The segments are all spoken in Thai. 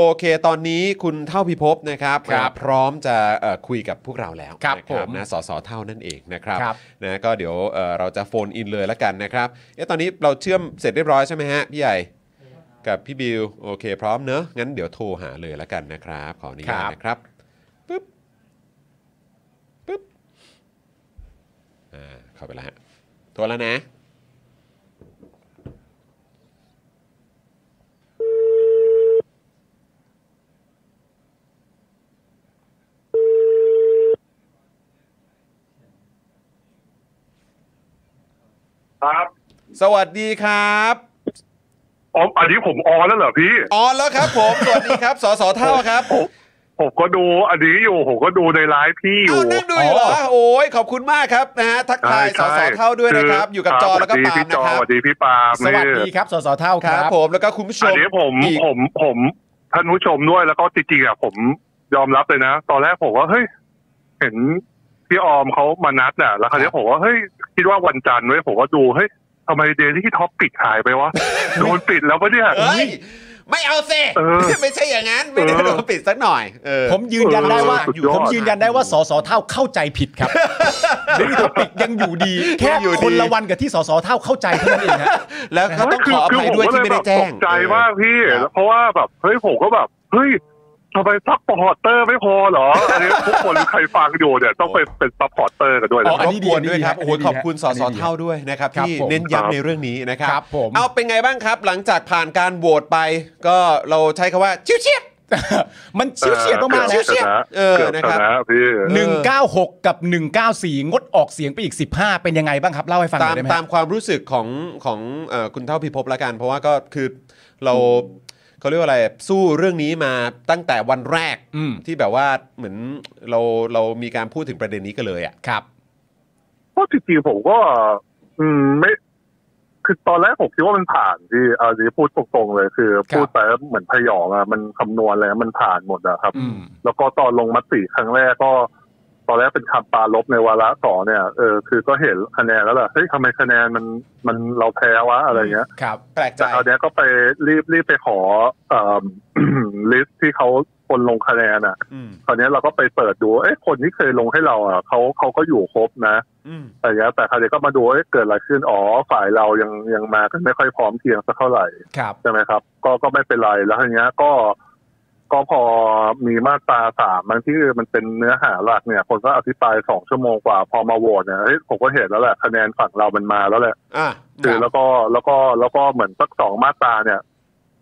โอเค ตอนนี้คุณเท่าพิภพนะครับครับพร้อมจะเอ่อคุยกับพวกเราแล้วครับนะผมนะสสเท่านั่นเองนะครับครับ นะก็เดี๋ยวเอ่อเราจะโฟนอินเลยแล้วกันนะครับเอ๊ะตอนนี้เราเชื่อมเสร็จเรียบร้อยใช่ไหมฮะพี่ใหญ่กับพี่บิวโอเค พร้อมเนอะงั้นเดี๋ยวโทรหาเลยแล้วกันนะครับ ขออนุญาตครับ นะครับปึ๊บปึ๊บอ่าเข้าไปแล้วฮะโทรแล้วนะ ครับ สวัสดีครับอ๋ออันนี้ผมออนแล้วเหรอพี่อ๋อแล้วครับผม สวัสดีครับ สสเท่าครับผมก็ดูอันนี้อยู่ผมก็ดูในไลฟ์พี่อยู่เอานั่งดูอยู่เหรอ โอ้ยขอบคุณมากครับนะฮะทักทายสใช่สเท่าด้วยนะครับ อยู่กับจอแล้วก็สปาดีล์มพี่จนะอครับสวัสดีพี่ปาล์มสวัสนี่ดีครับสสเท่าคครัรับบผมแล้วก็คุณผู้ชอัมนนี้ผมอีกผมผมท่านผู้ชมด้วยแล้วก็จริงๆอะผมยอมรับเลยนะ ตอนแรกผมว่าเฮ้ยเห็นพี่ออมเขามานัดน่ะ แล้วคราวนี้ผมว่าเฮ้ย คิดว่าวันจันทร์ไว้ยผมก็ดูเฮ้ยทำไมเดลี่ท็อปปิดหายไปวะโดนปิดแล้วปะเนี่ยเอ้ยไม่เอาเซเออไม่ใช่อย่างนั้น ไม่ได้เออโดนปิดสักหน่อยเออผมยืนยันได้ว่าเออสุดยอดผมยืนยันได้ว่าสสเท่าเข้าใจผิดครับเดลิทอปิกยังอยู่ดี แค่ยังอยู่ดีคนละวันกับที่สสเท่าเข้าใจเท่านั้นเองฮะแล้วก็ต้องขออภัยด้วยที่ไม่ได้แจ้งตกใจมากพี่ เพราะว่าแบบเฮ้ยผมก็แบบเฮ้ย ทำไมซัพพอร์เตอร์ไม่พอเหรอ อันนี้ทุกคนใครฟังอยู่เนี่ยต้องไปเป็นซัพพอร์เตอร์กันด้วยอ๋นะออันนี้ดีรบกวนด้วยครับอันนี้โอ้ดีโหขอบคุณสอันนี้สดีเท่าด้วยนะครับครับที่ผมเน้นย้ำในเรื่องนี้นะครับครับผมเอาเป็นไงบ้างครับ หลังจากผ่านการโหวตไป ก็เราใช้คำว่าชิวเชียดมันเฉียดเฉียดๆมากๆเฉียนะดเฉียดเออกืบนะครับชพี่หนึ่งเก้าหกกับหนึ่งเก้าสี่งดออกเสียงไปอีกสิบห้าเป็นยังไงบ้างครับ เล่าให้ฟังหตาน่อมยได้ไหมตามความรู้สึกของของเอ่อคุณเท่าพิภพละกัน เพราะว่าก็คือเรา เขาเรียกว่าอะไรสู้เรื่องนี้มาตั้งแต่วันแรกอืม ที่แบบว่าเหมือนเราเรามีการพูดถึงประเด็นนี้กันเลยอะครับเพราะจริงๆผมก็ อืมไม่ คือตอนแรกผมคิดว่ามันผ่านที่เอาจริงๆพูดตรงๆเลยคือ ครับ พูดไปแล้วเหมือนพยองอะมันคำนวณอะไรมันผ่านหมดอะครับ อืม แล้วก็ตอนลงมติครั้งแรกก็ ตอนแรกเป็นคำปราลบในวาระสองเนี่ยเออคือก็เห็นคะแนนแล้วแหละเฮ้ยทำไมคะแนนมันมันเราแพ้วะอะไรเงี้ยครับแปลกใจแต่คราวเนี้ยก็ไปรีบรีบไปขอเอ่อ list ที่เขาคนลงคะแนนอะอืมคราวเนี้ยเราก็ไปเปิดดูเอ้ยคนที่เคยลงให้เราอะเขาเขาก็อยู่ครบนะอืมแต่เนี้ยแต่คราวเนี้ยก็มาดูว่าเอ้ยเกิดอะไรขึ้นอ๋อฝ่ายเรายังยังมากันไม่ค่อยพร้อมเพรียงสักเท่าไหร่ครับใช่ไหมครับ ก็ก็ไม่เป็นไรแล้วทีเนี้ยก็ก็พอ มีมาตราสามมันที่มันเป็นเนื้อหาหลักเนี่ย คนก็อภิปรายสองชั่วโมงกว่า พอมาโหวตเนี่ยเฮ้ยผมก็เห็นแล้วแหละคะแนนฝั่งเรามันมาแล้วแหละอะคือแล้วก็แล้วก็แล้วก็เหมือนสักสองมาตราเนี่ย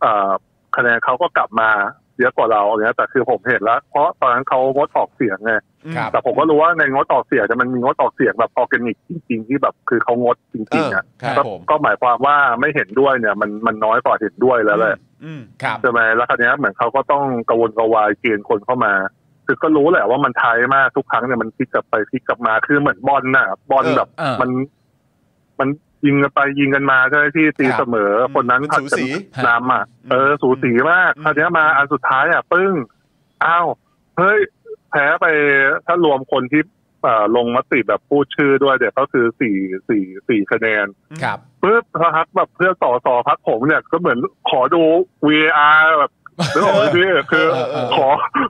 เอ่อคะแนนเขาก็กลับมา เยอะกว่าเราอย่างเงี้ยแต่คือผมเห็นแล้ว เพราะตอนนั้นเขางดออกเสียงไงครับแต่ผมก็รู้ว่าในงดออกเสียงเนี่ยมันมีงดออกเสียงแบบออร์แกนิกจริงๆที่แบบคือเขางดจริงๆอะเออครับก็ผม ก็หมายความว่าไม่เห็นด้วยเนี่ย มันมันน้อยกว่าเห็นด้วยแล้วแหละอืมครับใช่ไหมแล้วคราวเนี้ยเหมือนเขาก็ต้องกระวนกระวายเกณฑ์คนเข้ามา คือก็รู้แหละว่ามันไทยมากทุกครั้งเนี่ยมันพลิกกลับไปพลิกกลับมาคือเหมือนบอลน่ะบอลเออแบบเออมันมัน ยิงกันไปยิงกันมาใช่ไหมที่ตีครับเสมอ คนนั้นมันผัดสูกันสีนำอะอืมเออสูสีมากอืมคราวเนี้ยมาอันสุดท้ายอะปึ้งอ้าวเฮ้ยแพ้ไปถ้ารวมคนที่เอ่อลงมติแบบพูดชื่อด้วยเดี๋ยวก็คือสี่สี่สี่คะแนน ครับปึ๊บนะครับแบบเพื่อต่อต่อพักผมเนี่ยก็เหมือนขอดู VR แบบ นึกออกไหมพี่คือเออเออขอ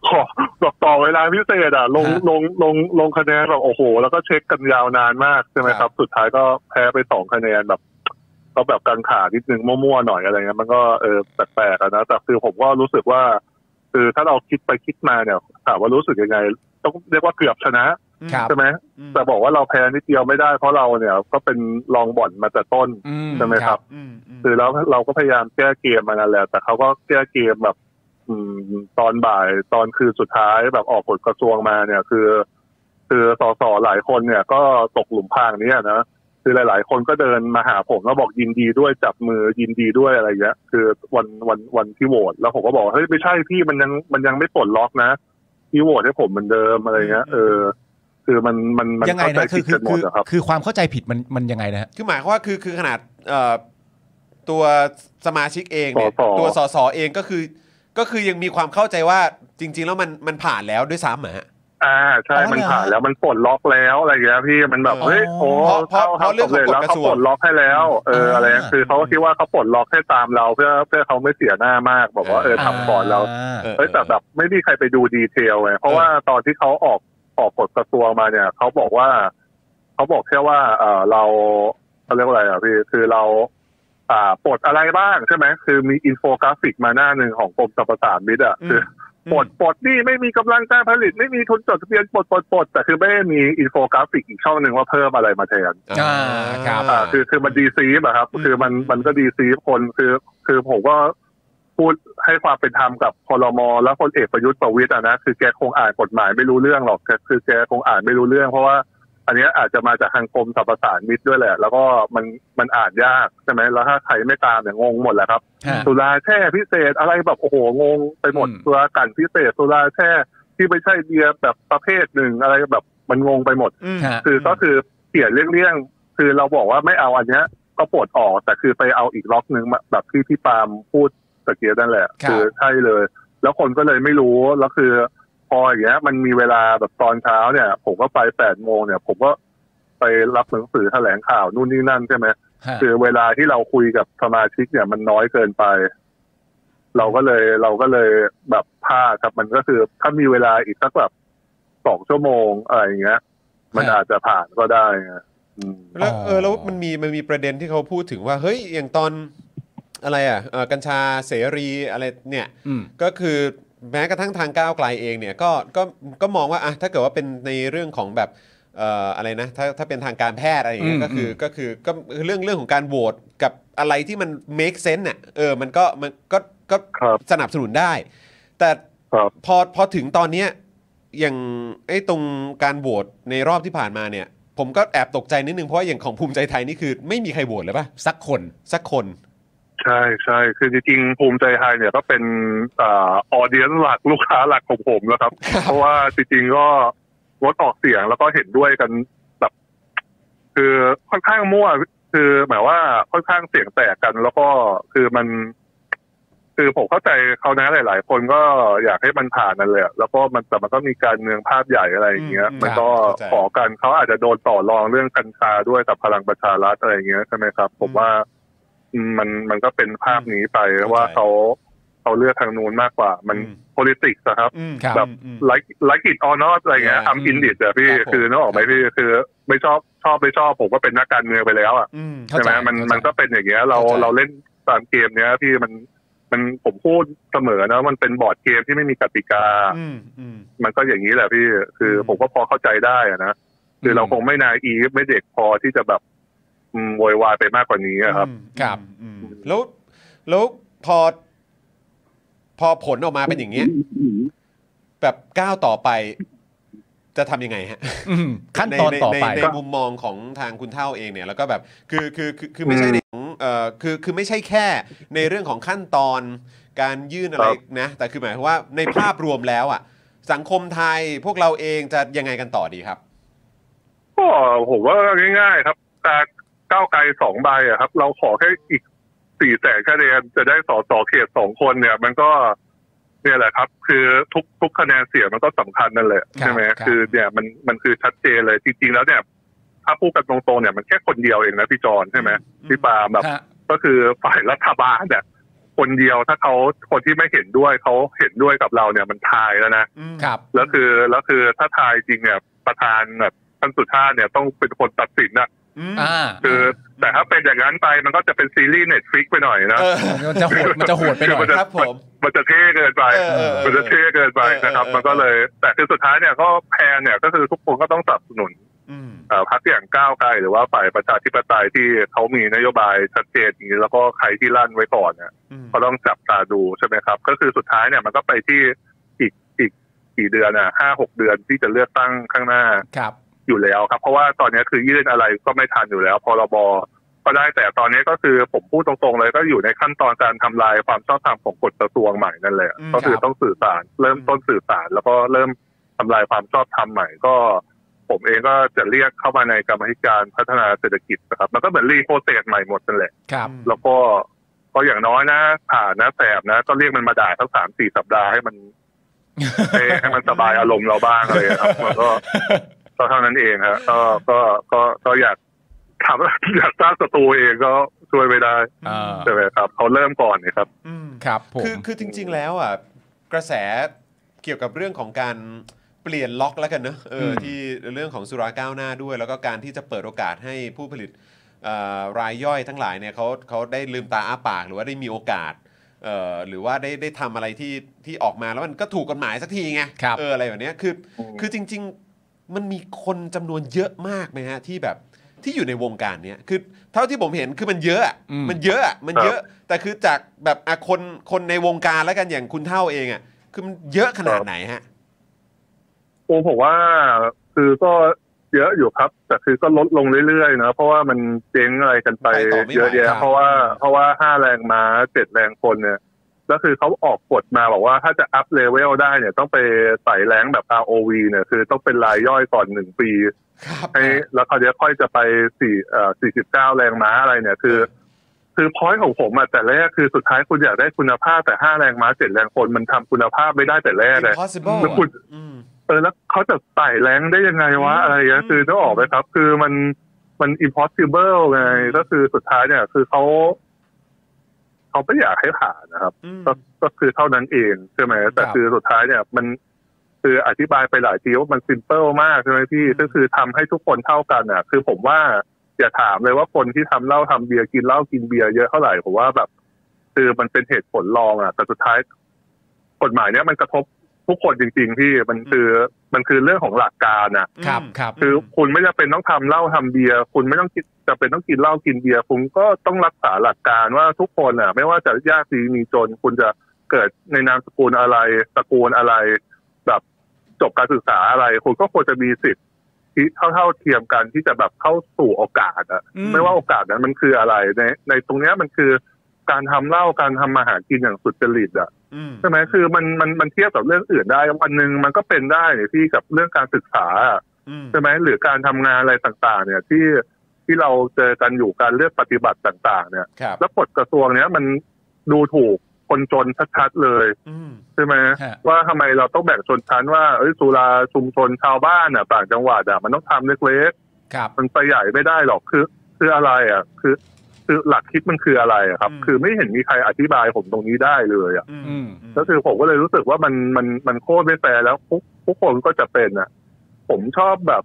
ขอแบบต่อเวลาพิเศษอะ ลงฮะลงลงลงคะแนนแบบโอ้โห แล้วก็เช็คกันยาวนานมากใช่ไหมครับ สุดท้ายก็แพ้ไปสองคะแนนแบบก็แบบกังขานิดนึงมั่วๆหน่อยอะไรเงี้ยมันก็เออแปลกๆอะนะแต่คือผมก็รู้สึกว่า คือถ้าเราคิดไปคิดมาเนี่ยถามว่ารู้สึกยังไง ต้องเรียกว่าเกือบชนะครับ ใช่ไหมอืมแต่บอกว่าเราแพ้นิดเดียวไม่ได้เพราะเราเนี่ยก็เป็นรองบ่อนมาแต่ต้นอืใช่ไหมครับอืมอืมคือแล้วเราก็พยายามแก้เกมมานั่นแหละ แต่เขาก็แก้เกมแบบอืมตอนบ่ายตอนคืนสุดท้ายแบบออกกฎกระทรวงมาเนี่ย คือ คือสสหลายคนเนี่ย ก็ตกหลุมพรางเนี้ยนะคือหลาย ๆ คนก็เดินมาหาผมแล้วบอกยินดีด้วยจับมือยินดีด้วยอะไรเงี้ยคือวันวันวันที่โหวตแล้วผมก็บอกว่าเฮ้ยไม่ใช่พี่มันยังมันยังไม่ปลดล็อกนะพี่โหวตให้ผมเหมือนเดิมอะไรเงี้ยเออ คือมันมันมันยังไงเข้าใจนะคืผิอดคืกัอนหมคืดอนะครับ คือความเข้าใจผิดมันมันยังไงนะฮะ คือหมายความว่าคือคือขนาดเอ่อตัวสมาชิกเองเนี่ยสส ตัวสสเองก็คือ ก็คือยังมีความเข้าใจว่าจริง ๆ แล้วมันมันผ่านแล้วด้วยซ้ำเหรอฮะ อ่าใช่อ๋อมันเหรอผ่านแล้วมันปลดล็อกแล้วอะไรเงี้ยพี่มันแบบอ๋อเฮ้ยโอ้เพราะเพราะเพราะเรื่องของกฎแล้วกระเขาทรวง ปลดล็อกให้แล้วเอออะไรเงี้ยคือเขาก็คิดว่าเขาปลดล็อกให้ตามเรา เพื่อเพื่อเขาไม่เสียหน้ามากบอกว่าเออทำก่อนเราา เออ เฮ้ยแต่แบบไม่มีใครไปดูดีเทลไงเพราะว่าตอนที่เขาออก ออกกฎกระทรวงมาเนี่ยเขาบอกว่าเขาบอกแค่ว่า เออเราเขาเรียกว่าอะไรอะพี่คือเรา อ่าปลดอะไรบ้างใช่ไหมคือมีอินโฟกราฟิกมาหน้าหนึ่งของกรมสรรพสามิตอะคือปลดปลดนี่ไม่มีกำลังการผลิต ไม่มีทุนจดทะเบียนปลดปลดปลดแต่คือไม่ได้มีอินโฟกราฟิกอีกช่องหนึ่งว่าเพิ่มอะไรมาแทนอ่าครับอ่าคือคือมันดีซีอะครับอืมคือมันมันก็ดีซีคนคือคือผมก็ พูดให้ความเป็นธรรมกับคอรมอและพลเอกประยุทธ์ประวิตรอะนะคือแกคงอ่านกฎหมายไม่รู้เรื่องหรอกแกคือแกคงอ่านไม่รู้เรื่อง เพราะว่า อันเนี้ยอาจจะมาจากทางกรมสรรพสานมิตรด้วยแหละ แล้วก็มันมันอ่านยากใช่ไหมแล้วถ้าใครไม่ตามเนี่ยงงหมดแหละครับฮะสุราแช่พิเศษอะไรแบบโอ้โหงงไปหมดอืมสุรากันพิเศษสุราแช่ที่ไม่ใช่เบียร์แบบประเภทหนึ่งอะไรแบบมันงงไปหมดอืมฮะคือก็คือเปลี่ยนเลี่ยงๆคือเราบอกว่าไม่เอาอันเนี้ยก็ปลดออกแต่คือไปเอาอีกล็อกหนึ่งมาแบบที่พี่ปาล์มพูด ตะเกียบนั่นแหละครับอใช่เลย แล้วคนก็เลยไม่รู้แล้วคือ พออย่างเงี้ย มันมีเวลาแบบตอนเช้าเนี่ย ผมก็ไปแปดโมงเนี่ย ผมก็ไปรับหนังสือแถลงข่าวนู่นนี่นั่นใช่ไหมคือเวลาที่เราคุยกับสมาชิกเนี่ยมันน้อยเกินไป เราก็เลยเราก็เลยแบบพลาดครับมันก็คือถ้ามีเวลาอีกสักแบบสองชั่วโมงอะไรอย่างเงี้ย มันอาจจะผ่านก็ได้แล้วเออแล้วมันมีมันมีประเด็นที่เขาพูดถึงว่า เฮ้ยอย่างตอน อะไรอะเอ่อกัญชาเสรีอะไรเนี่ยอืม ก็คือแม้กระทั่งทางก้าวไกลเองเนี่ยก็ก็ก็มองว่าอะถ้าเกิดว่าเป็นในเรื่องของแบบเอ่ออะไรนะถ้าถ้าเป็นทางการแพทย์อะไรอย่างเงี้อืยมก็คืออืมก็คือก็คือเรื่องเรื่องของการโหวตกับอะไรที่มัน make sense เนี่ยเออมันก็มันก็ก็ครับสนับสนุนได้ แต่ครับ พอพอถึงตอนเนี้ยอย่างไอ้ตรงการโหวตในรอบที่ผ่านมาเนี่ย ผมก็แอบตกใจนิดนึงเพราะว่าอย่างของภูมิใจไทยนี่คือ ไม่มีใครโหวตเลยป่ะสักคน สักคน ใช่ใช่คือจริงๆภูมิใจไทยเนี่ยก็เป็นอ่าออเดียนหลักลูกค้าหลักของผมนะครับ เพราะว่าจริงๆก็งดออกเสียงแล้วก็เห็นด้วยกันแบบ คือค่อนข้างมั่วคือหมายว่าค่อนข้างเสียงแตกกัน แล้วก็คือมัน คือผมเข้าใจเขานะหลาย ๆ คนก็อยากให้มันผ่านนั่นแหละแล้วก็มันแต่มันก็มีการเมืองภาพใหญ่อะไรอย่างเงี้ยอืมมันก็เข้าใจขอกันเขาอาจจะโดนต่อรองเรื่องกัญชาด้วยกับพลังประชารัฐอะไรอย่างเงี้ยใช่ไหมครับ ผมว่าอื มมันมันก็เป็นภาพนี้ไปเข้าใจว่าเขาเขาเลือกทางนู้นมากกว่า มันอืม politics นะครับอืมครับแบบอืม like like it or not อะไรเงี้ยอืมทำ in it อะพี่ครับผมคือนึกออกไหมพี่คือไม่ชอบชอบไม่ชอบผมก็เป็นนักการเมืองไปแล้วอะอืมเข้าใช่ใจไหมมันเข้าใจมันก็เป็นอย่างเงี้ย เราเข้าใจเราเล่นตามเกมเนี้ยพี่มันมันผมพูดเสมอนะมันเป็น board game ที่ไม่มีกติกาอืมอืมมันก็อย่างนี้แหละพี่ คืออมผมก็พอเข้าใจได้อะนะคือเราคงไม่ naive ไม่เด็กพอที่จะแบบอืม โวยวายไปมากกว่านี้อะครับอืมครับอืมแล้วแล้วพอ พอผลออกมาเป็นอย่างเงี้ยแบบก้าวต่อไป จะทำยังไงฮะ อืมขั้นตอนต่อไปในในในมุมมองของทางคุณเท่าเองเนี่ยแล้วก็แบบคือคือคือคือไม่ใช่ในของเอ่อคือคือไม่ใช่แค่ในเรื่องของขั้นตอนการยื่นอะไรครับ นะแต่คือหมายความว่าในภาพรวมแล้วอะสังคมไทยพวกเราเองจะยังไงกันต่อดีครับ ก็ผมว่าง่าย ๆ ครับ การ ก้าวไกลสองใบอะครับ เราขอแค่อีกสี่แสนคะแนนจะได้สอสอเขตสองคนเนี่ย มันก็ เนี่ยแหละครับ คือทุกทุกคะแนนเสียงมันก็สำคัญนั่นแหละครับใช่ไหมครับคือเนี่ยมันมันคือชัดเจนเลยจริงๆแล้วเนี่ยถ้าพูดกันตรงๆเนี่ยมันแค่คนเดียวเองนะพี่จอนใช่ไหมพี่ปาล์มแบบฮะก็คือฝ่ายรัฐบาลเนี่ยคนเดียวถ้าเขาคนที่ไม่เห็นด้วยเขาเห็นด้วยกับเราเนี่ยมันทายแล้วนะครับแล้วคือแล้วคือถ้า tie จริงเนี่ยประธานแบบท่านสุชาติเนี่ยต้องเป็นคนตัดสินนะ อ่าคือแต่ถ้าเป็นอย่างนั้นไปมันก็จะเป็นซีรีส์ Netflix ไปหน่อยนะเออมันจะโหดมันจะโหดไปหน่อยมันจะครับผมมันจะเท่เกินไปเออเออเออมันจะเท่เกินไปนะครับเออเออมันก็เลย แต่คือสุดท้ายเนี่ยก็ plan เนี่ยก็คือทุกคนก็ต้องสนับสนุนอืมเอ่อพรรคอย่างก้าวไกลหรือว่าฝ่ายประชาธิปไตยที่เขามีนโยบายชัดเจนอย่างนี้แล้วก็ใครที่ลั่นไว้ก่อนเนี่ยอืมก็ต้องจับตาดูใช่ไหมครับ ก็คือสุดท้ายเนี่ยมันก็ไปที่อีกอีกกี่เดือนอะห้าหกเดือนที่จะเลือกตั้งข้างหน้าครับ อยู่แล้วครับ เพราะว่าตอนนี้คือยื่นอะไรก็ไม่ทันอยู่แล้วพรบก็ได้แต่ตอนนี้ก็คือผมพูดตรงๆเลยก็อยู่ในขั้นตอนการทำลายความชอบธรรมของกฎกระทรวงใหม่นั่นแหละอืมก็คือครับต้องสื่อสาร เริ่มต้นสื่อสาร แล้วก็เริ่มทำลายความชอบธรรมใหม่ก็ ผมเองก็จะเรียกเข้ามาในกรรมาธิการพัฒนาเศรษฐกิจนะครับ มันก็เหมือนรีโปรเซสใหม่หมดนั่นแหละครับแล้วก็ก็อย่างน้อยนะผ่านนะแสบนะ ก็เรียกมันมาด่าทั้งสามสี่สัปดาห์ให้มันให้ให้มันสบายอารมณ์เราบ้างอะไรอย่างเงี้ยครับมันก็ ก็เท่านั้นเองฮะก็ก็ก็ก็อยากถามว่าอยากสร้างศัตรูเองก็ช่วยไม่ได้อ่าใช่ไหมครับเขาเริ่มก่อนนี่ครับอืมครับผมคือคือจริง ๆ แล้วอะกระแสเกี่ยวกับเรื่องของการเปลี่ยนล็อกแล้วกันเนอะเอออมที่เรื่องของสุราก้าวหน้าด้วย แล้วก็การที่จะเปิดโอกาสให้ผู้ผลิตเอ่อรายย่อยทั้งหลายเนี่ยเขาเขาได้ลืมตาอ้าปาก หรือว่าได้มีโอกาสเอ่อหรือว่าได้ได้ทำอะไรที่ที่ออกมาแล้วมันก็ถูกกฎหมายสักทีไงครับเอออะไรแบบเนี้ยคืออืมคือจริง ๆ มันมีคนจำนวนเยอะมากไหมฮะที่แบบที่อยู่ในวงการเนี้ยคือเท่าที่ผมเห็นคือมันเยอะอะอืม มันเยอะอะมันเยอะ แต่คือจากแบบอะคนคนในวงการแล้วกันอย่างคุณเท่าเองอะคือมันเยอะขนาดไหนฮะ โอ้ผมว่าคือก็เยอะอยู่ครับ แต่คือก็ลดลงเรื่อยๆนะเพราะว่ามันเจ๊งอะไรกันไปไปต่อไม่ไหวเยอะครัแยะบ เพราะว่าเพราะว่าห้าแรงม้าเจ็ดแรงคนเนี่ย แล้วคือเขาออกกฎมาบอกว่าถ้าจะ up level ได้เนี่ย ต้องไปไต่ rank แบบ ROV เนี่ยคือต้องเป็นรายย่อยก่อนหนึ่งปีครับให้แล้วเขาจะค่อยจะไปสี่เอ่อสี่สิบเก้าแรงม้าอะไรเนี่ย คือ คือพอยของผมอะแต่แรกคือสุดท้ายคุณอยากได้คุณภาพแต่ห้าแรงม้าเจ็ดแรงคนมันทำคุณภาพไม่ได้แต่แรกเลย impossible แล้วคุณอะอืมเออแล้วเขาจะไต่แรงได้ยังไงวะอืมอะไรเงี้ยอืมคือต้องออกไปครับ คือมันมัน impossible ไงก็คือสุดท้ายเนี่ย คือเขา เขาไม่อยากให้ผ่านนะครับอืมก็ก็คือเท่านั้นเองใช่ไหมแต่ครับคือสุดท้ายเนี่ยมันคืออธิบายไปหลายทีว่ามัน simple มากใช่ไหมพี่ก็คือทำให้ทุกคนเท่ากันอะ คือผมว่าอย่าถามเลยว่าคนที่ทำเหล้าทำเบียร์กินเหล้ากินเบียร์เยอะเท่าไหร่ผมว่าแบบ คือมันเป็นเหตุผลรองอะ แต่สุดท้ายกฎหมายเนี้ยมันกระทบทุกคนจริงๆที่มันคือมันคือเรื่องของหลักการอะ ครับครับคือคุณไม่จำเป็นต้องทำเหล้าทำเบียร์คุณไม่ต้องคิด จะเป็นต้องกินเหล้ากินเบียร์คุณก็ต้องรักษาหลักการว่าทุกคนอะ ไม่ว่าจะยากดีมีจน คุณจะเกิดในนามสกุลอะไรตระกูลอะไร แบบจบการศึกษาอะไร คุณก็ควรจะมีสิทธิ์ที่เท่าเท่าๆเทียมกันที่จะแบบเข้าสู่โอกาสอะอืมไม่ว่าโอกาสนั้นมันคืออะไรในในตรงเนี้ยมันคือการทำเหล้าการทำมาหากินอย่างสุจริตอะอืมใช่ไหมคือมันมันมันเทียบกับเรื่องอื่นได้ วันหนึ่งมันก็เป็นได้เนี่ยที่กับเรื่องการศึกษาอะอืมใช่ไหมหรือการทำงานอะไรต่าง ๆ เนี่ยที่ ที่เราเจอกันอยู่การเลือกปฏิบัติต่าง ๆ เนี่ย ครับ แล้วกฎกระทรวงเนี้ยมันดูถูกคนจนชัดๆเลย อืม ใช่ไหมฮะ ว่าทำไมเราต้องแบ่งชนชั้นว่าเอ้ยสุราชุมชนชาวบ้านอะต่างจังหวัดอะมันต้องทำเล็กครับ ๆมันไปใหญ่ไม่ได้หรอกคือ คืออะไรอะ คือ คือหลักคิดมันคืออะไรอะครับ อืม คือไม่เห็นมีใครอธิบายผมตรงนี้ได้เลยอะ อืมอืมก็คือผมก็เลยรู้สึกว่ามันมันมันโคตรไม่แฟร์แล้วทุกทุกคนก็จะเป็นอะ ผมชอบแบบ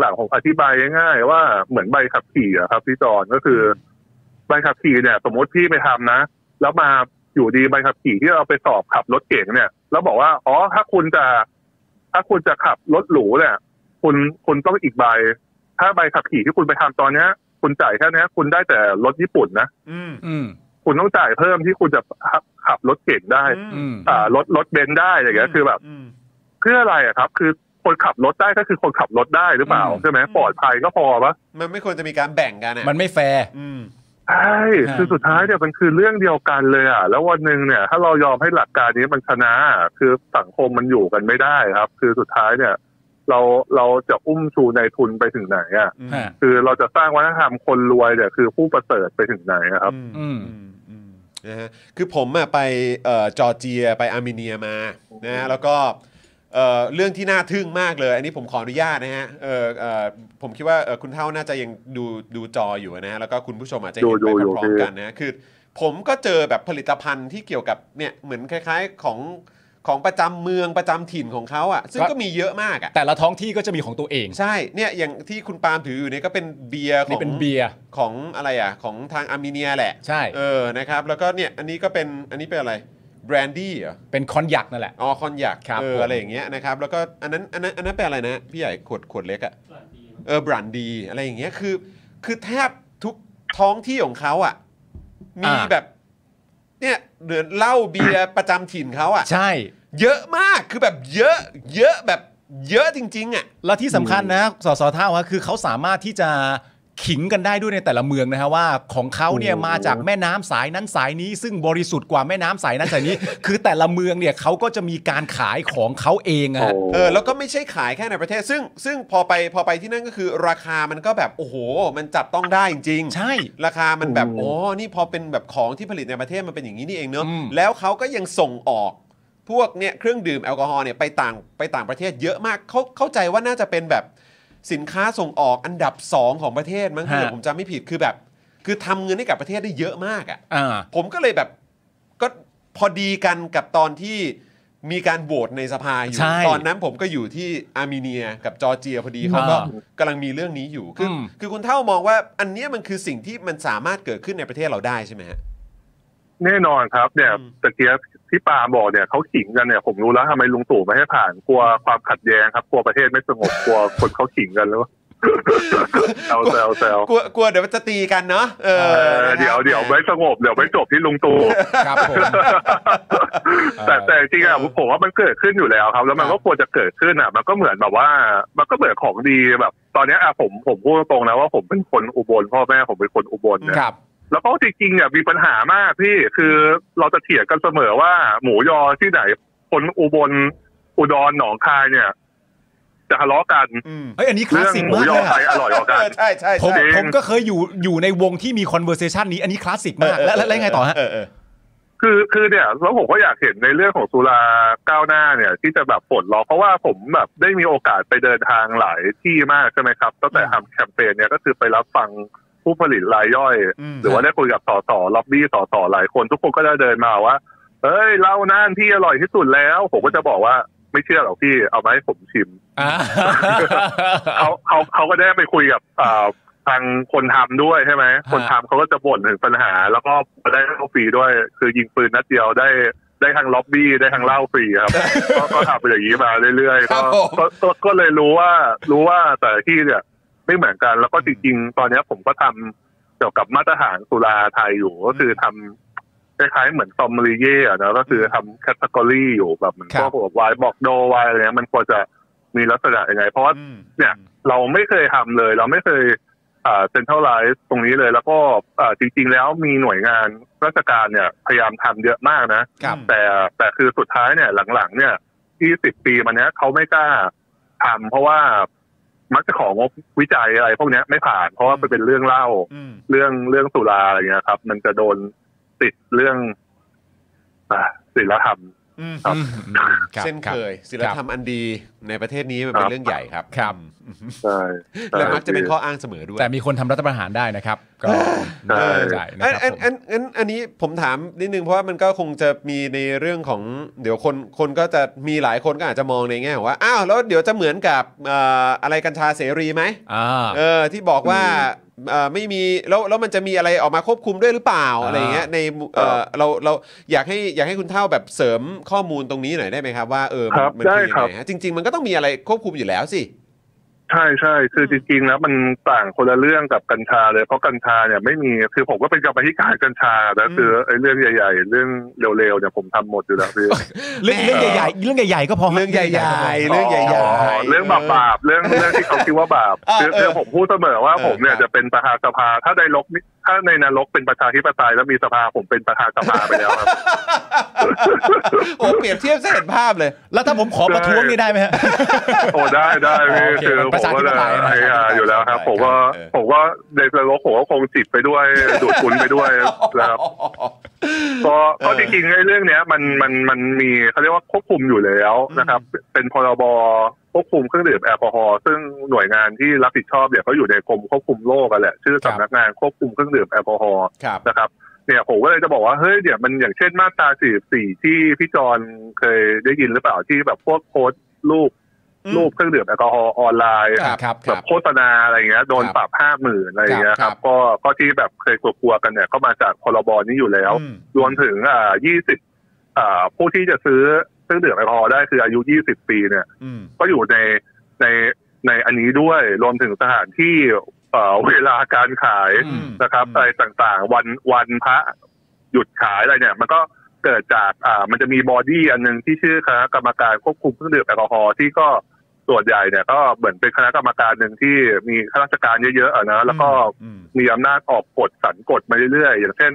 หลังๆผมอธิบายง่ายๆว่าเหมือนใบขับขี่อะครับพี่จอนก็คือ ใบขับขี่เนี่ย สมมติพี่ไปทำนะ แล้วมาอยู่ดีใบขับขี่ที่เราไปสอบขับรถเก่งเนี่ย แล้วบอกว่าอ๋อถ้าคุณจะ ถ้าคุณจะขับรถหรูเนี่ย คุณคุณต้องอีกใบ ถ้าใบขับขี่ที่คุณไปทำตอนเนี้ย คุณจ่ายแค่เนี้ยคุณได้แต่รถญี่ปุ่นนะอืมอืมคุณต้องจ่ายเพิ่มที่คุณจะขับขับรถเก๋งได้อืมอ่ารถรถเบนซ์ได้อะไรอย่างเงี้ยคือแบบมเพื่ออะไรอะครับ คือ คนขับรถได้ก็คือคนขับรถได้หรือเปล่าอืมใช่ไหมปลอดภัยก็พอปะมันไม่ควรจะมีการแบ่งกันอะมันไม่แฟร์อืมใช่ฮะคือสุดท้ายเนี่ยมันคือเรื่องเดียวกันเลยอะ แล้ววันหนึ่งเนี่ย ถ้าเรายอมให้หลักการนี้มันชนะอะคือสังคมมันอยู่กันไม่ได้ครับ คือสุดท้ายเนี่ย เราเราจะอุ้มชูในทุนไปถึงไหนอะอืมฮะคือเราจะสร้างวัฒนธรรมคนรวยเนี่ยคือผู้ประเสริฐไปถึงไหนอะครับ อืมอืมอืมนะฮะคือผมอะไปเอ่อจอร์เจียไปอาร์เมเนียมานะฮะแล้วก็ เอ่อเรื่องที่น่าทึ่งมากเลย อันนี้ผมขออนุญาตนะฮะเออเอ่อผมคิดว่าเอ่อคุณเท่าน่าจะยังดูดูจออยู่นะฮะแล้วก็คุณผู้ชมอาจจะเห็นดูไปอยู่พร้อมพี่ๆกันนะคือ ผมก็เจอแบบผลิตภัณฑ์ที่เกี่ยวกับเนี่ยเหมือนคล้ายๆของของประจำเมืองประจำถิ่นของเขาอะซึ่งก็ก็มีเยอะมากอะแต่ละท้องที่ก็จะมีของตัวเองใช่เนี่ยอย่างที่คุณปาล์มถืออยู่เนี่ยก็เป็นเบียร์ของ นี่เป็นเบียร์ของอะไรอะของทางอาร์เมเนียแหละ ใช่ เออ นะครับ แล้วก็เนี่ย อันนี้ก็เป็น อันนี้เป็นอะไร แบรนดี้เหรอเป็นคอนยักนั่นแหละ อ๋อคอนยักครับเออผม อะไรอย่างเงี้ยนะครับแล้วก็อันนั้นอันนั้นอันนั้นเป็นอะไรนะพี่ใหญ่ขวดขวดเล็กอะเออบรั่นดีอะไรอย่างเงี้ยคือ คือแทบทุกท้องที่ของเขาอะมีแบบเนี่ยเดือนเหล้าเบียร์ ประจำถิ่นเขาอะใช่ เยอะมากคือแบบเยอะเยอะแบบเยอะจริง ๆอะ แล้วที่สำคัญนะสสเท่าอะคือเขาสามารถที่จะ ขิงกันได้ด้วยในแต่ละเมืองนะฮะว่าของเขาเนี่ยโอ้โหมาจากแม่น้ำสายนั้นสายนี้ ซึ่งบริสุทธิ์กว่าแม่น้ำสายนั้นสายนี้ คือแต่ละเมืองเนี่ยเขาก็จะมีการขายของเขาเองอะฮะเออแล้วก็ไม่ใช่ขายแค่ในประเทศ ซึ่งซึ่งพอไปพอไปที่นั่นก็คือราคามันก็แบบโอ้โห มันจับต้องได้จริงๆใช่ ราคามันแบบอืมโอ้นี่พอเป็นแบบของที่ผลิตในประเทศมันเป็นอย่างนี้นี่เองเนอะอืมแล้วเขาก็ยังส่งออกพวกเนี่ยเครื่องดื่มแอลกอฮอล์เนี่ยไปต่างไปต่างประเทศเยอะมากเขาเข้าใจว่าน่าจะเป็นแบบ สินค้าส่งออกอันดับ 2 ของประเทศมั้งถ้าเกิดฮะผมจำไม่ผิดคือแบบ คือทำเงินให้กับประเทศได้เยอะมากอะ อ่า ผมก็เลยแบบก็พอดีกันกับตอนที่มีการโหวตในสภาอยู่ ใช่ตอนนั้นผมก็อยู่ที่อาร์เมเนียกับจอร์เจียพอดีเขาก็อ่กำลังมีเรื่องนี้อยู่คืออม คือคุณเท่ามองว่าอันเนี้ยมันคือสิ่งที่มันสามารถเกิดขึ้นในประเทศเราได้ใช่ไหมฮะ แน่นอนครับเนี่ยอืมตะเกียบที่ปาล์มบอกเนี่ยเขาขิงกันเนี่ยผมรู้แล้วทำไมลุงตู่ไม่ให้ผ่านกลัวความขัดแย้งครับกลัวประเทศไม่สงบกลัวคนเขาขิงกันแล้วแซวแซวแซวกลัวกลัวเดี๋ยวมันจะตีกันเนาะเออเออนะครับเดี๋ยวเดี๋ยวไม่สงบเดี๋ยวไม่จบที่ลุงตู่ครับผมแต่แต่จริงๆอะผมว่ามันเกิดขึ้นอยู่แล้วครับ แล้วมันก็ควรจะเกิดขึ้นอะ มันก็เหมือนแบบว่า มันก็เหมือนของดีแบบ ตอนเนี้ยอะผมผมพูดตรงๆนะว่าผมเป็นคนอุบลพ่อแม่ผมเป็นคนอุบลเนี่ยครับ แล้วก็จริงๆเนี่ยมีปัญหามากพี่คือเราจะเถียงกันเสมอว่า หมูยอที่ไหนคนอุบลอุดรหนองคายเนี่ย จะทะเลาะกันอืมเฮ้ยอันนี้คลาสเรื่องสิกหมูมากยอเลยใครอะอร่อยกว่าเอกันอใช่ใช่ผมใช่ผมก็เคยอยู่อยู่ในวงที่มี conversation นี้อันนี้คลาสสิกมาก แล้วแล้วแล้วยังไงต่อฮะเออเออคือคือเนี่ยแล้วผมก็อยากเห็นในเรื่องของสุราก้าวหน้าเนี่ย ที่จะแบบปลดล็อกเพราะว่าผมแบบได้มีโอกาสไปเดินทางหลายที่มากใช่ไหมครับตั้งแต่ทำแคมเปญเนี่ยก็คือไปรับฟัง ผู้ผลิตรายย่อยมหรือว่าได้คุยกับสสล็อบบี้สสหลายคน ทุกคนก็จะเดินมาว่าเอ้ยเหล้าน่านที่อร่อยที่สุดแล้ว ผมก็จะบอกว่าไม่เชื่อหรอกพี่เอามาให้ผมชิมอ่าเขาเขาเขาก็ได้ไปคุยกับอ่าทางคนทำด้วยใช่ไหมคนทำเขาก็จะบ่นถึงปัญหา แล้วก็ได้เหล้าฟรีด้วย คือยิงปืนนัดเดียวได้ได้ทางล็อบบี้ได้ทางเหล้าฟรีครับก็ก็ทำไปอย่างนี้มาเรื่อยๆครัก็บผมก็ก็ก็เลยรู้ว่ารู้ว่าแต่ละที่เนี่ย ไม่เหมือนกัน แล้วก็จริงๆตอนเนี้ยผมก็ทำเกี่ยวกับมาตรฐานสุราไทยอยู่ ก็คือทำคล้ายๆเหมือน sommelier อะนะก็คือทำ category อยู่แบบเหมือนครับพวกแบบไวน์ Bordeaux ไวน์อะไรเนี้ยมันควรจะมีลักษณะยังไง เพราะว่าอืมเนี่ยเราไม่เคยทำเลย เราไม่เคยอ่าเซ็นทรัลไลซ์ตรงนี้เลย แล้วก็อ่าจริง ๆ แล้วมีหน่วยงานราชการเนี่ย พยายามทำเยอะมากนะครับแต่แต่คือสุดท้ายเนี่ยหลังๆ เนี่ย ที่สิบปีมาเนี้ยเขาไม่กล้าทำเพราะว่า มักจะของงบวิจัยอะไรพวกเนี้ยไม่ผ่าน เพราะว่ามันเป็นเรื่องเล่าอืมเรื่องเรื่องสุราอะไรเงี้ยครับ มันจะโดนติดเรื่องอ่าศีลธรรมอืมครับอืมรับเช่นเคยศิลธรรมอันดี ในประเทศนี้มันเป็นครับเรื่องใหญ่ครับครับอืมใช่ใช่และมักจะเป็นข้ออ้างเสมอด้วยแต่มีคนทำรัฐประหารได้นะครับ ก็ใช่น่าสนใจนะอันครับอันผมอันอันอันนี้ผมถามนิดนึงเพราะว่ามันก็คงจะมีในเรื่องของเดี๋ยวคนคนก็จะมีหลายคนก็อาจจะมองในแง่ของว่าอ้าวแล้วเดี๋ยวจะเหมือนกับเอ่ออะไรกัญชาเสรีไหมอ่าเออที่บอกว่าเอ่อไม่มีแล้วแล้วมันจะมีอะไรออกมาควบคุมด้วยหรือเปล่าอ่าอะไรอย่างเงี้ยในเอ่อเราเราอยากให้อยากให้คุณเท่าแบบเสริมข้อมูลตรงนี้หน่อยได้ไหมครับว่าเออมันครับมันได้คือยังครับไงฮะจริง ๆ มันก็ต้องมีอะไรควบคุมอยู่แล้วสิ ใช่ใช่คือจริงๆแล้วมันต่างคนละเรื่องกับกัญชาเลยเพราะกัญชาเนี่ยไม่มีคือผมก็เป็นกรรมาธิการกัญชาแต่คือไอ้เรื่องใหญ่ ๆ เรื่องเร็วๆเนี่ยผมทำหมดอยู่แล้วพี่เรื่องเรื่องใหญ่ๆเรื่องใหญ่ๆก็พอเรื่องใหญ่ๆเรื่องใหญ่ๆเรื่องบาปบาปๆเรื่องเรื่องที่เขาคิดว่าบาปเออคือเออคือผมพูดเสมอว่าเออผมเนี่ยครับจะเป็นประธานสภาถ้าในรกนี่ถ้าในนรกเป็นประชาธิปไตยแล้วมีสภาผมเป็นประธานสภาไปแล้วครับโอ้เปรียบเทียบจะเห็นภาพเลย แล้วถ้าผมขอประท้วงนี่ได้ไหมฮะโอ้ได้ได้พี่โอเคคือมันผประมชาธิก็ปจะไตยนะไอ้อ่าอยู่แล้วครับ ผมก็เออผมก็ในนรกผมก็คงจิตไปด้วยดูดคุณไปด้วยนะครับก็ก็จริงๆไอ้เรื่องเนี้ย มันมันมันมีเขาเรียกว่าควบคุมอยู่แล้วนะครับ เป็นพรบควบคุมเครื่องดื่มแอลกอฮอล์ซึ่งหน่วยงานที่รับผิดชอบเนี่ยเขาอยู่ในกรมควบคุมโรคกันแหละชื่อครับสำนักงานควบคุมเครื่องดื่มแอลกอฮอล์ครับนะครับเนี่ยผมก็เลยจะบอกว่าเฮ้ยเดี๋ยวมันอย่างเช่นมาตรา44ที่พี่จอนเคยได้ยินหรือเปล่าที่แบบพวกโพสต์รูปอืม รูปเครื่องดื่มแอลกอฮอล์ออนไลน์ครับครับครับแบบโฆษณาอะไรเงี้ยโดนครับปรับห้าหมื่นอะไรเงี้ยครัรับก็ก็ที่แบบเคยกลัวๆกันเนี่ยก็มาจากพรบนี้อยู่แล้วอืมรวมถึงอ่า20อ่าผู้ที่จะซื้อเครื่องดื่มแอลกอฮอล์ได้คืออายุ20ปีเนี่ยอืมก็อยู่ในในในอันนี้ด้วยรวมถึงสถานที่เอ่อเวลาการขายอืมนะครับอืมอะไรต่างๆ วันวันพระหยุดขายอะไรเนี่ย มันก็เกิดจากอ่ามันจะมีบอดี้อันหนึงที่ชื่อคณะกรรมการควบคุมเครื่องดื่มแอลกอฮอล์ที่ก็ ส่วนใหญ่เนี่ยก็เหมือนเป็นคณะกรรมการหนึ่งที่มีข้าราชการเยอะๆอะนะแล้วก็อืมมีอำนาจออกกฎสรรกฎมาเรื่อยๆ อย่างเช่น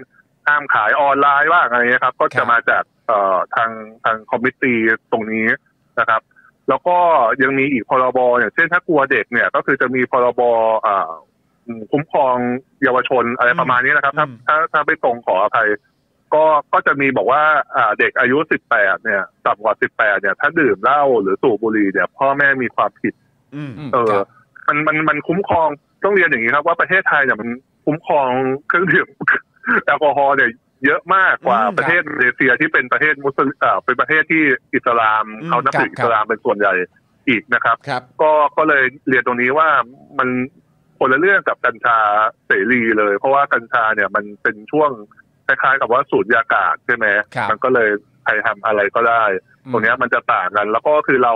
ห้ามขายออนไลน์บ้างอะไรเงี้ยครับ ก็ครัจะบมาจากเอ่อทางทางคอมมิตี้ตรงนี้นะครับ แล้วก็ยังมีอีกพรบอย่างเช่นถ้ากลัวเด็กเนี่ย ก็คือจะมีพรบอ่าอืมคุ้มครองเยาวชนอะไรประมาณนี้นะครับ ถ้าอืมถ้าถ้าไม่ตรงขออภัย ก็ก็จะมีบอกว่าอ่าเด็กอายุสิบแปดเนี่ยต่ำกว่าสิบแปดเนี่ย ถ้าดื่มเหล้าหรือสูบบุหรี่เนี่ยพ่อแม่มีความผิด อืมมเออครับมันมันมันคุ้มครองต้องเรียนอย่างนี้ครับ ว่าประเทศไทยเนี่ยมันคุ้มครองเครื่องดื่มแอลกอฮอล์เนี่ยเยอะมากกว่าอืมประเทศมาเลเซียที่เป็นประเทศมุสลิมอ่าเป็นประเทศที่อิสลามอืมเขานับถือครับอิสลามเป็นส่วนใหญ่อีกนะครับครับ ก็ก็เลยเรียนตรงนี้ว่ามันคนละเรื่องกับกัญชาเสรีเลย เพราะว่ากัญชาเนี่ยมันเป็นช่วง คล้ายๆกับว่าสูญญากาศใช่ไหมครับมันก็เลยใครทำอะไรก็ได้ ตรงเนี้ยมันจะต่างกัน แล้วก็คือเรา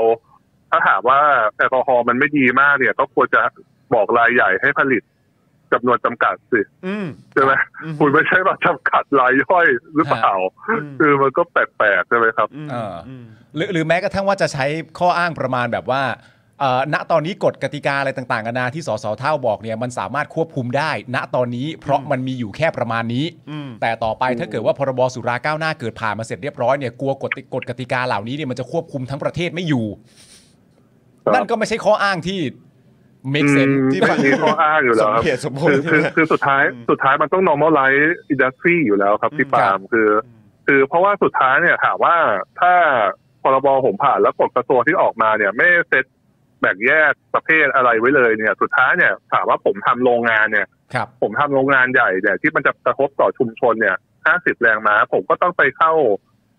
ถ้าถามว่าแอลกอฮอล์มันไม่ดีมากเนี่ย ก็ควรจะบอกรายใหญ่ให้ผลิตจำนวนจำกัดสิอืมใช่ไหมอืมคุณไม่ใช่ว่าจำกัดรายย่อยหรือเปล่าอืมคือมันก็แปลกๆใช่ไหมครับอืมเอออืมหรือหรือแม้กระทั่งว่าจะใช้ข้ออ้างประมาณแบบว่าเอ่อ ณตอนนี้กฎกติกาอะไรต่างๆกันานาที่สสเท่าบอกเนี่ยมันสามารถควบคุมได้ ณตอนนี้เพราะมันมีอยู่แค่ประมาณนี้อืมแต่ต่อไปถ้าเกิดว่าพรบสุราก้าวหน้าเกิดผ่านมาเสร็จเรียบร้อยเนี่ยกลัวกฎกฎกติกาเหล่านี้เนี่ยมันจะควบคุมทั้งประเทศไม่อยู่ครับนั่นก็ไม่ใช่ข้ออ้างที่ make sense ที่ที่ฟัฟังงนี้ข้ออ้างอยู่สแล้วมครับเหตุสมผลคือคือคือสุดท้ายอืมสุดท้ายมันต้อง normalize industry อยู่แล้วครับพี่อืมปาล์มคือ คือเพราะว่าสุดท้ายเนี่ยถามว่าถ้าพรบผมผ่านแล้วกฎกระทรวงที่ออกมาเนี่ย ไม่เซต แบ่งแยกประเภทอะไรไว้เลยเนี่ย สุดท้ายเนี่ยถามว่าผมทำโรงงานเนี่ยครับผมทำโรงงานใหญ่เนี่ยที่มันจะกระทบต่อชุมชนเนี่ยห้าสิบแรงม้า ผมก็ต้องไปเข้า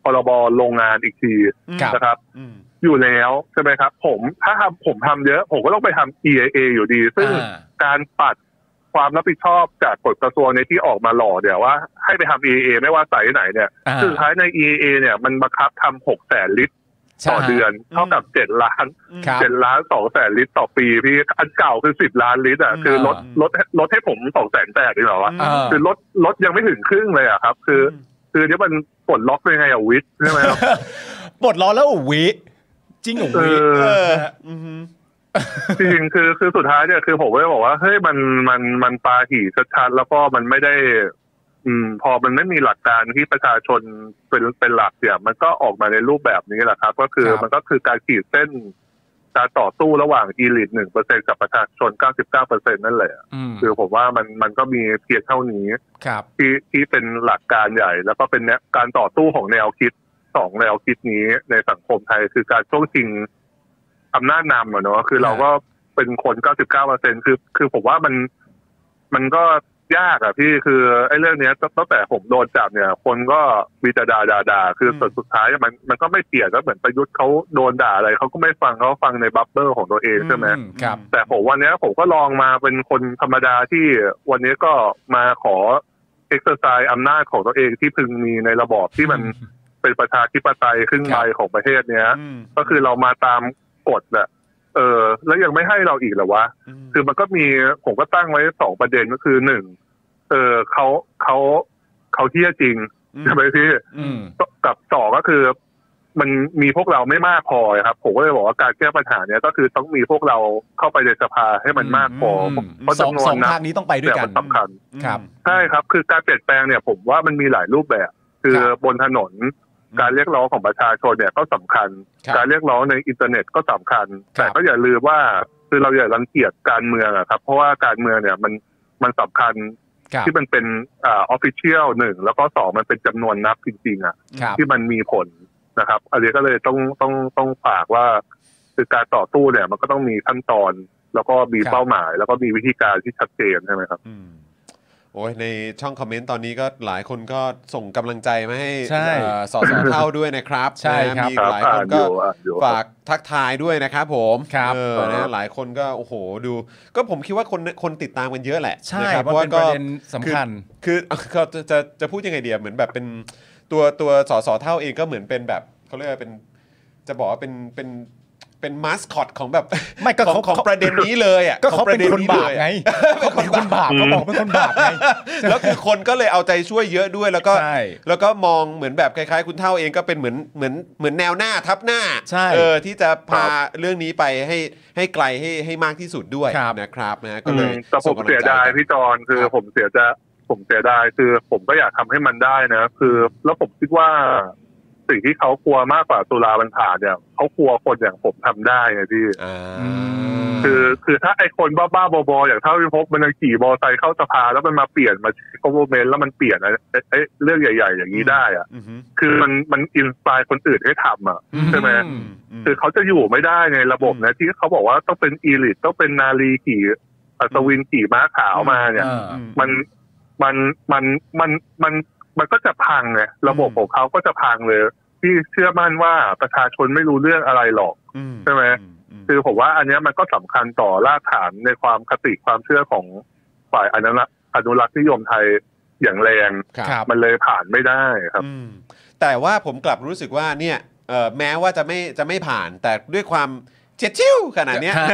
พรบโรงงานอีกทีครับนะครับอืมอยู่แล้วใช่ไหมครับ ผมถ้าทำผมทำเยอะ ผมก็ต้องไปทำ EIA อยู่ดี ซึ่งอ่าการปัดความรับผิดชอบจากกฎกระทรวงในที่ออกมาหล่อเดี๋ยวว่าให้ไปทำ EIA ไม่ว่าไซส์ไหนเนี่ยอ่าสุดท้ายใน EIA เนี่ยมันบังคับทำหกแสนลิตร ต่อเดือนเท่ากับเจ็ดล้านครับเจ็ดล้านสองแสนลิตรต่อปีพี่อันเก่าคือสิบล้านลิตรอะอืมคือลดลดลดให้ผมสองแสนแปดดีกว่าวะอ่าคือลดลดยังไม่ถึงครึ่งเลยอะครับ คือ คือเดี๋ยวมันปลดล็อกยังไงอะวิทย์ใช่ไหมครับปลดล้อแล้วเหรอวิจริงเหรอเอวิอเออฮะอืมจริงๆคือคือสุดท้ายเนี่ยคือผมก็เลยบอกว่าเฮ้ยมันมันมันปาหี่ชัดๆแล้วก็มันไม่ได้ อืมพอมันไม่มีหลักการที่ประชาชนเป็นเป็นหลักเนี่ยมันก็ออกมาในรูปแบบนี้แหละครับ ก็คือครับมันก็คือการขีดเส้นการต่อสู้ระหว่างอีลิทหนึ่งเปอร์เซ็นกับประชาชนเก้าสิบเก้าเปอร์เซ็นนั่นแหละอืมคือผมว่ามันมันก็มีเพียงเท่านี้ครับที่ที่เป็นหลักการใหญ่ แล้วก็เป็นแนวการต่อสู้ของแนวคิดสองแนวคิดนี้ในสังคมไทยคือการช่วงชิงอำนาจนำอะเนาะคือเราก็เป็นคนเก้าสิบเก้าเปอร์เซ็นคือ คือผมว่ามันมันก็ ยากอะพี่คือไอ้เรื่องเนี้ยตั้งแต่ผมโดนจับเนี่ย คนก็มีแต่ด่าด่าด่าคืออืมสุดสุดท้ายมันมันก็ไม่เปลี่ยนก็เหมือนประยุทธ์เขาโดนด่าอะไรเขาก็ไม่ฟังเขาฟังใน bubble ของตัวเองใช่ไหมอืมครับแต่ผมวันเนี้ยผมก็ลองมาเป็นคนธรรมดาที่วันนี้ก็มาขอเอ็กซ์ไซส์อำนาจของตัวเองที่พึงมีในระบอบที่มันเป็นประชาธิปไตยครึ่งใบของประเทศเนี้ยอืมก็คือเรามาตามกฎน่ะเออ แล้วยังไม่ให้เราอีกเหรอวะอืมคือมันก็มีผมก็ตั้งไว้สองประเด็นก็คือหนึ่ง เออเขาเขาเขาเหี้ยจริงใช่ไหมพี่อืมกับสองก็คือ มันมีพวกเราไม่มากพอครับ ผมก็เลยบอกว่าการแก้ปัญหาเนี้ยก็คือต้องมีพวกเราเข้าไปในสภาให้มันมากพอออืมเพราะสองจำนวสนองนะทางนี้ต้องไปด้วยแต่กัมันนสำคัญครับใช่ครับ คือการเปลี่ยนแปลงเนี่ย ผมว่ามันมีหลายรูปแบบ คือครับบนถนน การเรียกร้องของประชาชนเนี่ยก็สำคัญครับการเรียกร้องในอินเทอร์เน็ตก็สำคัญครับแต่ก็อย่าลืมว่าคือเราอย่ารังเกียจการเมืองอะครับ เพราะว่าการเมืองเนี่ยมันมันสำคัญครับ ที่มันเป็นอ่า official หนึ่งแล้วก็สองมันเป็นจำนวนนับจริงๆอะครับที่มันมีผลนะครับอันนี้ก็เลยต้องต้องต้องฝากว่าคือการต่อสู้เนี่ย มันก็ต้องมีขั้นตอน แล้วก็มีครับเป้าหมาย แล้วก็มีวิธีการที่ชัดเจนใช่ไหมครับอืม โอ้ยในช่องคอมเมนต์ตอนนี้ก็หลายคนก็ส่งกำลังใจมาให้ใช่เอ่อสอสอเท่าด้วยนะครับใช่ครับนะมีครับหลายอ่าคนนอก็ยู่อ่านอยู่ ฝากทักทายด้วยนะครับผมครับเออนะหลายคนก็โอ้โหดู ก็ผมคิดว่าคนคนติดตามกันเยอะแหละใช่นะครับมันเป็นประเด็นสำคัญ คือคือจะจะจะพูดยังไงเดียเหมือนแบบเป็นตัวตัวสอสอเท่าเองก็เหมือนเป็นแบบเขาเรียกว่าเป็นจะบอกว่าเป็นเป็น เป็นมาสคอตของแบบไม่ก็ของเขาของเขาประเด็นนี้เลยอะก็เขาของเป็นคนบาปเลยไงอะเขาเป็นคนบาปเขาบอกเป็นคนบาปไงแล้วคือคนก็เลยเอาใจช่วยเยอะด้วยแล้วก็ใช่แล้วก็มองเหมือนแบบคล้ายๆ คุณเท่าเองก็เป็นเหมือนเหมือนเหมือนแนวหน้าทับหน้าใช่เออที่จะพาเรื่องนี้ไปให้ให้ไกลให้ให้มากที่สุดด้วยครับนะครับนะก็อืเลมยแต่ผมส่งกำลังใจเสียดายพี่จอนคือครับผมเสียจะผมเสียดายคือผมก็อยากทำให้มันได้นะ คือแล้วผมคิดว่า สิ่งที่เขากลัวมากกว่าตุลาบันผ่านเนี่ยเขากลัวคนอย่างผมทำได้ไงพี่อ่าอืมคือคือถ้าไอคนบ้าๆบอๆอย่างเท่าพิภพมันยังขี่มอไซค์เข้าสภาแล้วมันมาเปลี่ยนมาคอมเมนต์แล้วมันเปลี่ยนอะไรไอ้เรื่องใหญ่ ๆ อย่างนี้ได้อะอือฮึคือมันมันอินสปายคนอื่นให้ทำอะใช่ไหมอืมอืมคือเขาจะอยู่ไม่ได้ในระบบนะที่เขาบอกว่าต้องเป็นอีลิตต้องเป็นนาลีขี่อัศวินขี่ม้าขาวมาเนี่ยอ่าอืมันมันมันมันมันมันก็จะพังไงระบบของเขาก็จะพังเลย ที่เชื่อมั่นว่าประชาชนไม่รู้เรื่องอะไรหรอกอืใช่ไหมอืมคือผมว่าอันเนี้ยมันก็สำคัญต่อรากฐานในความคติความเชื่อของฝ่ายอนุรักษ์อนุรักษ์นิยมไทยอย่างแรงครับครับมันเลยผ่านไม่ได้ครับอืมแต่ว่าผมกลับรู้สึกว่าเนี่ยเอ่อแม้ว่าจะไม่จะไม่ผ่าน แต่ด้วยความเจ็ดชิวขนาดเนี้ยฮะ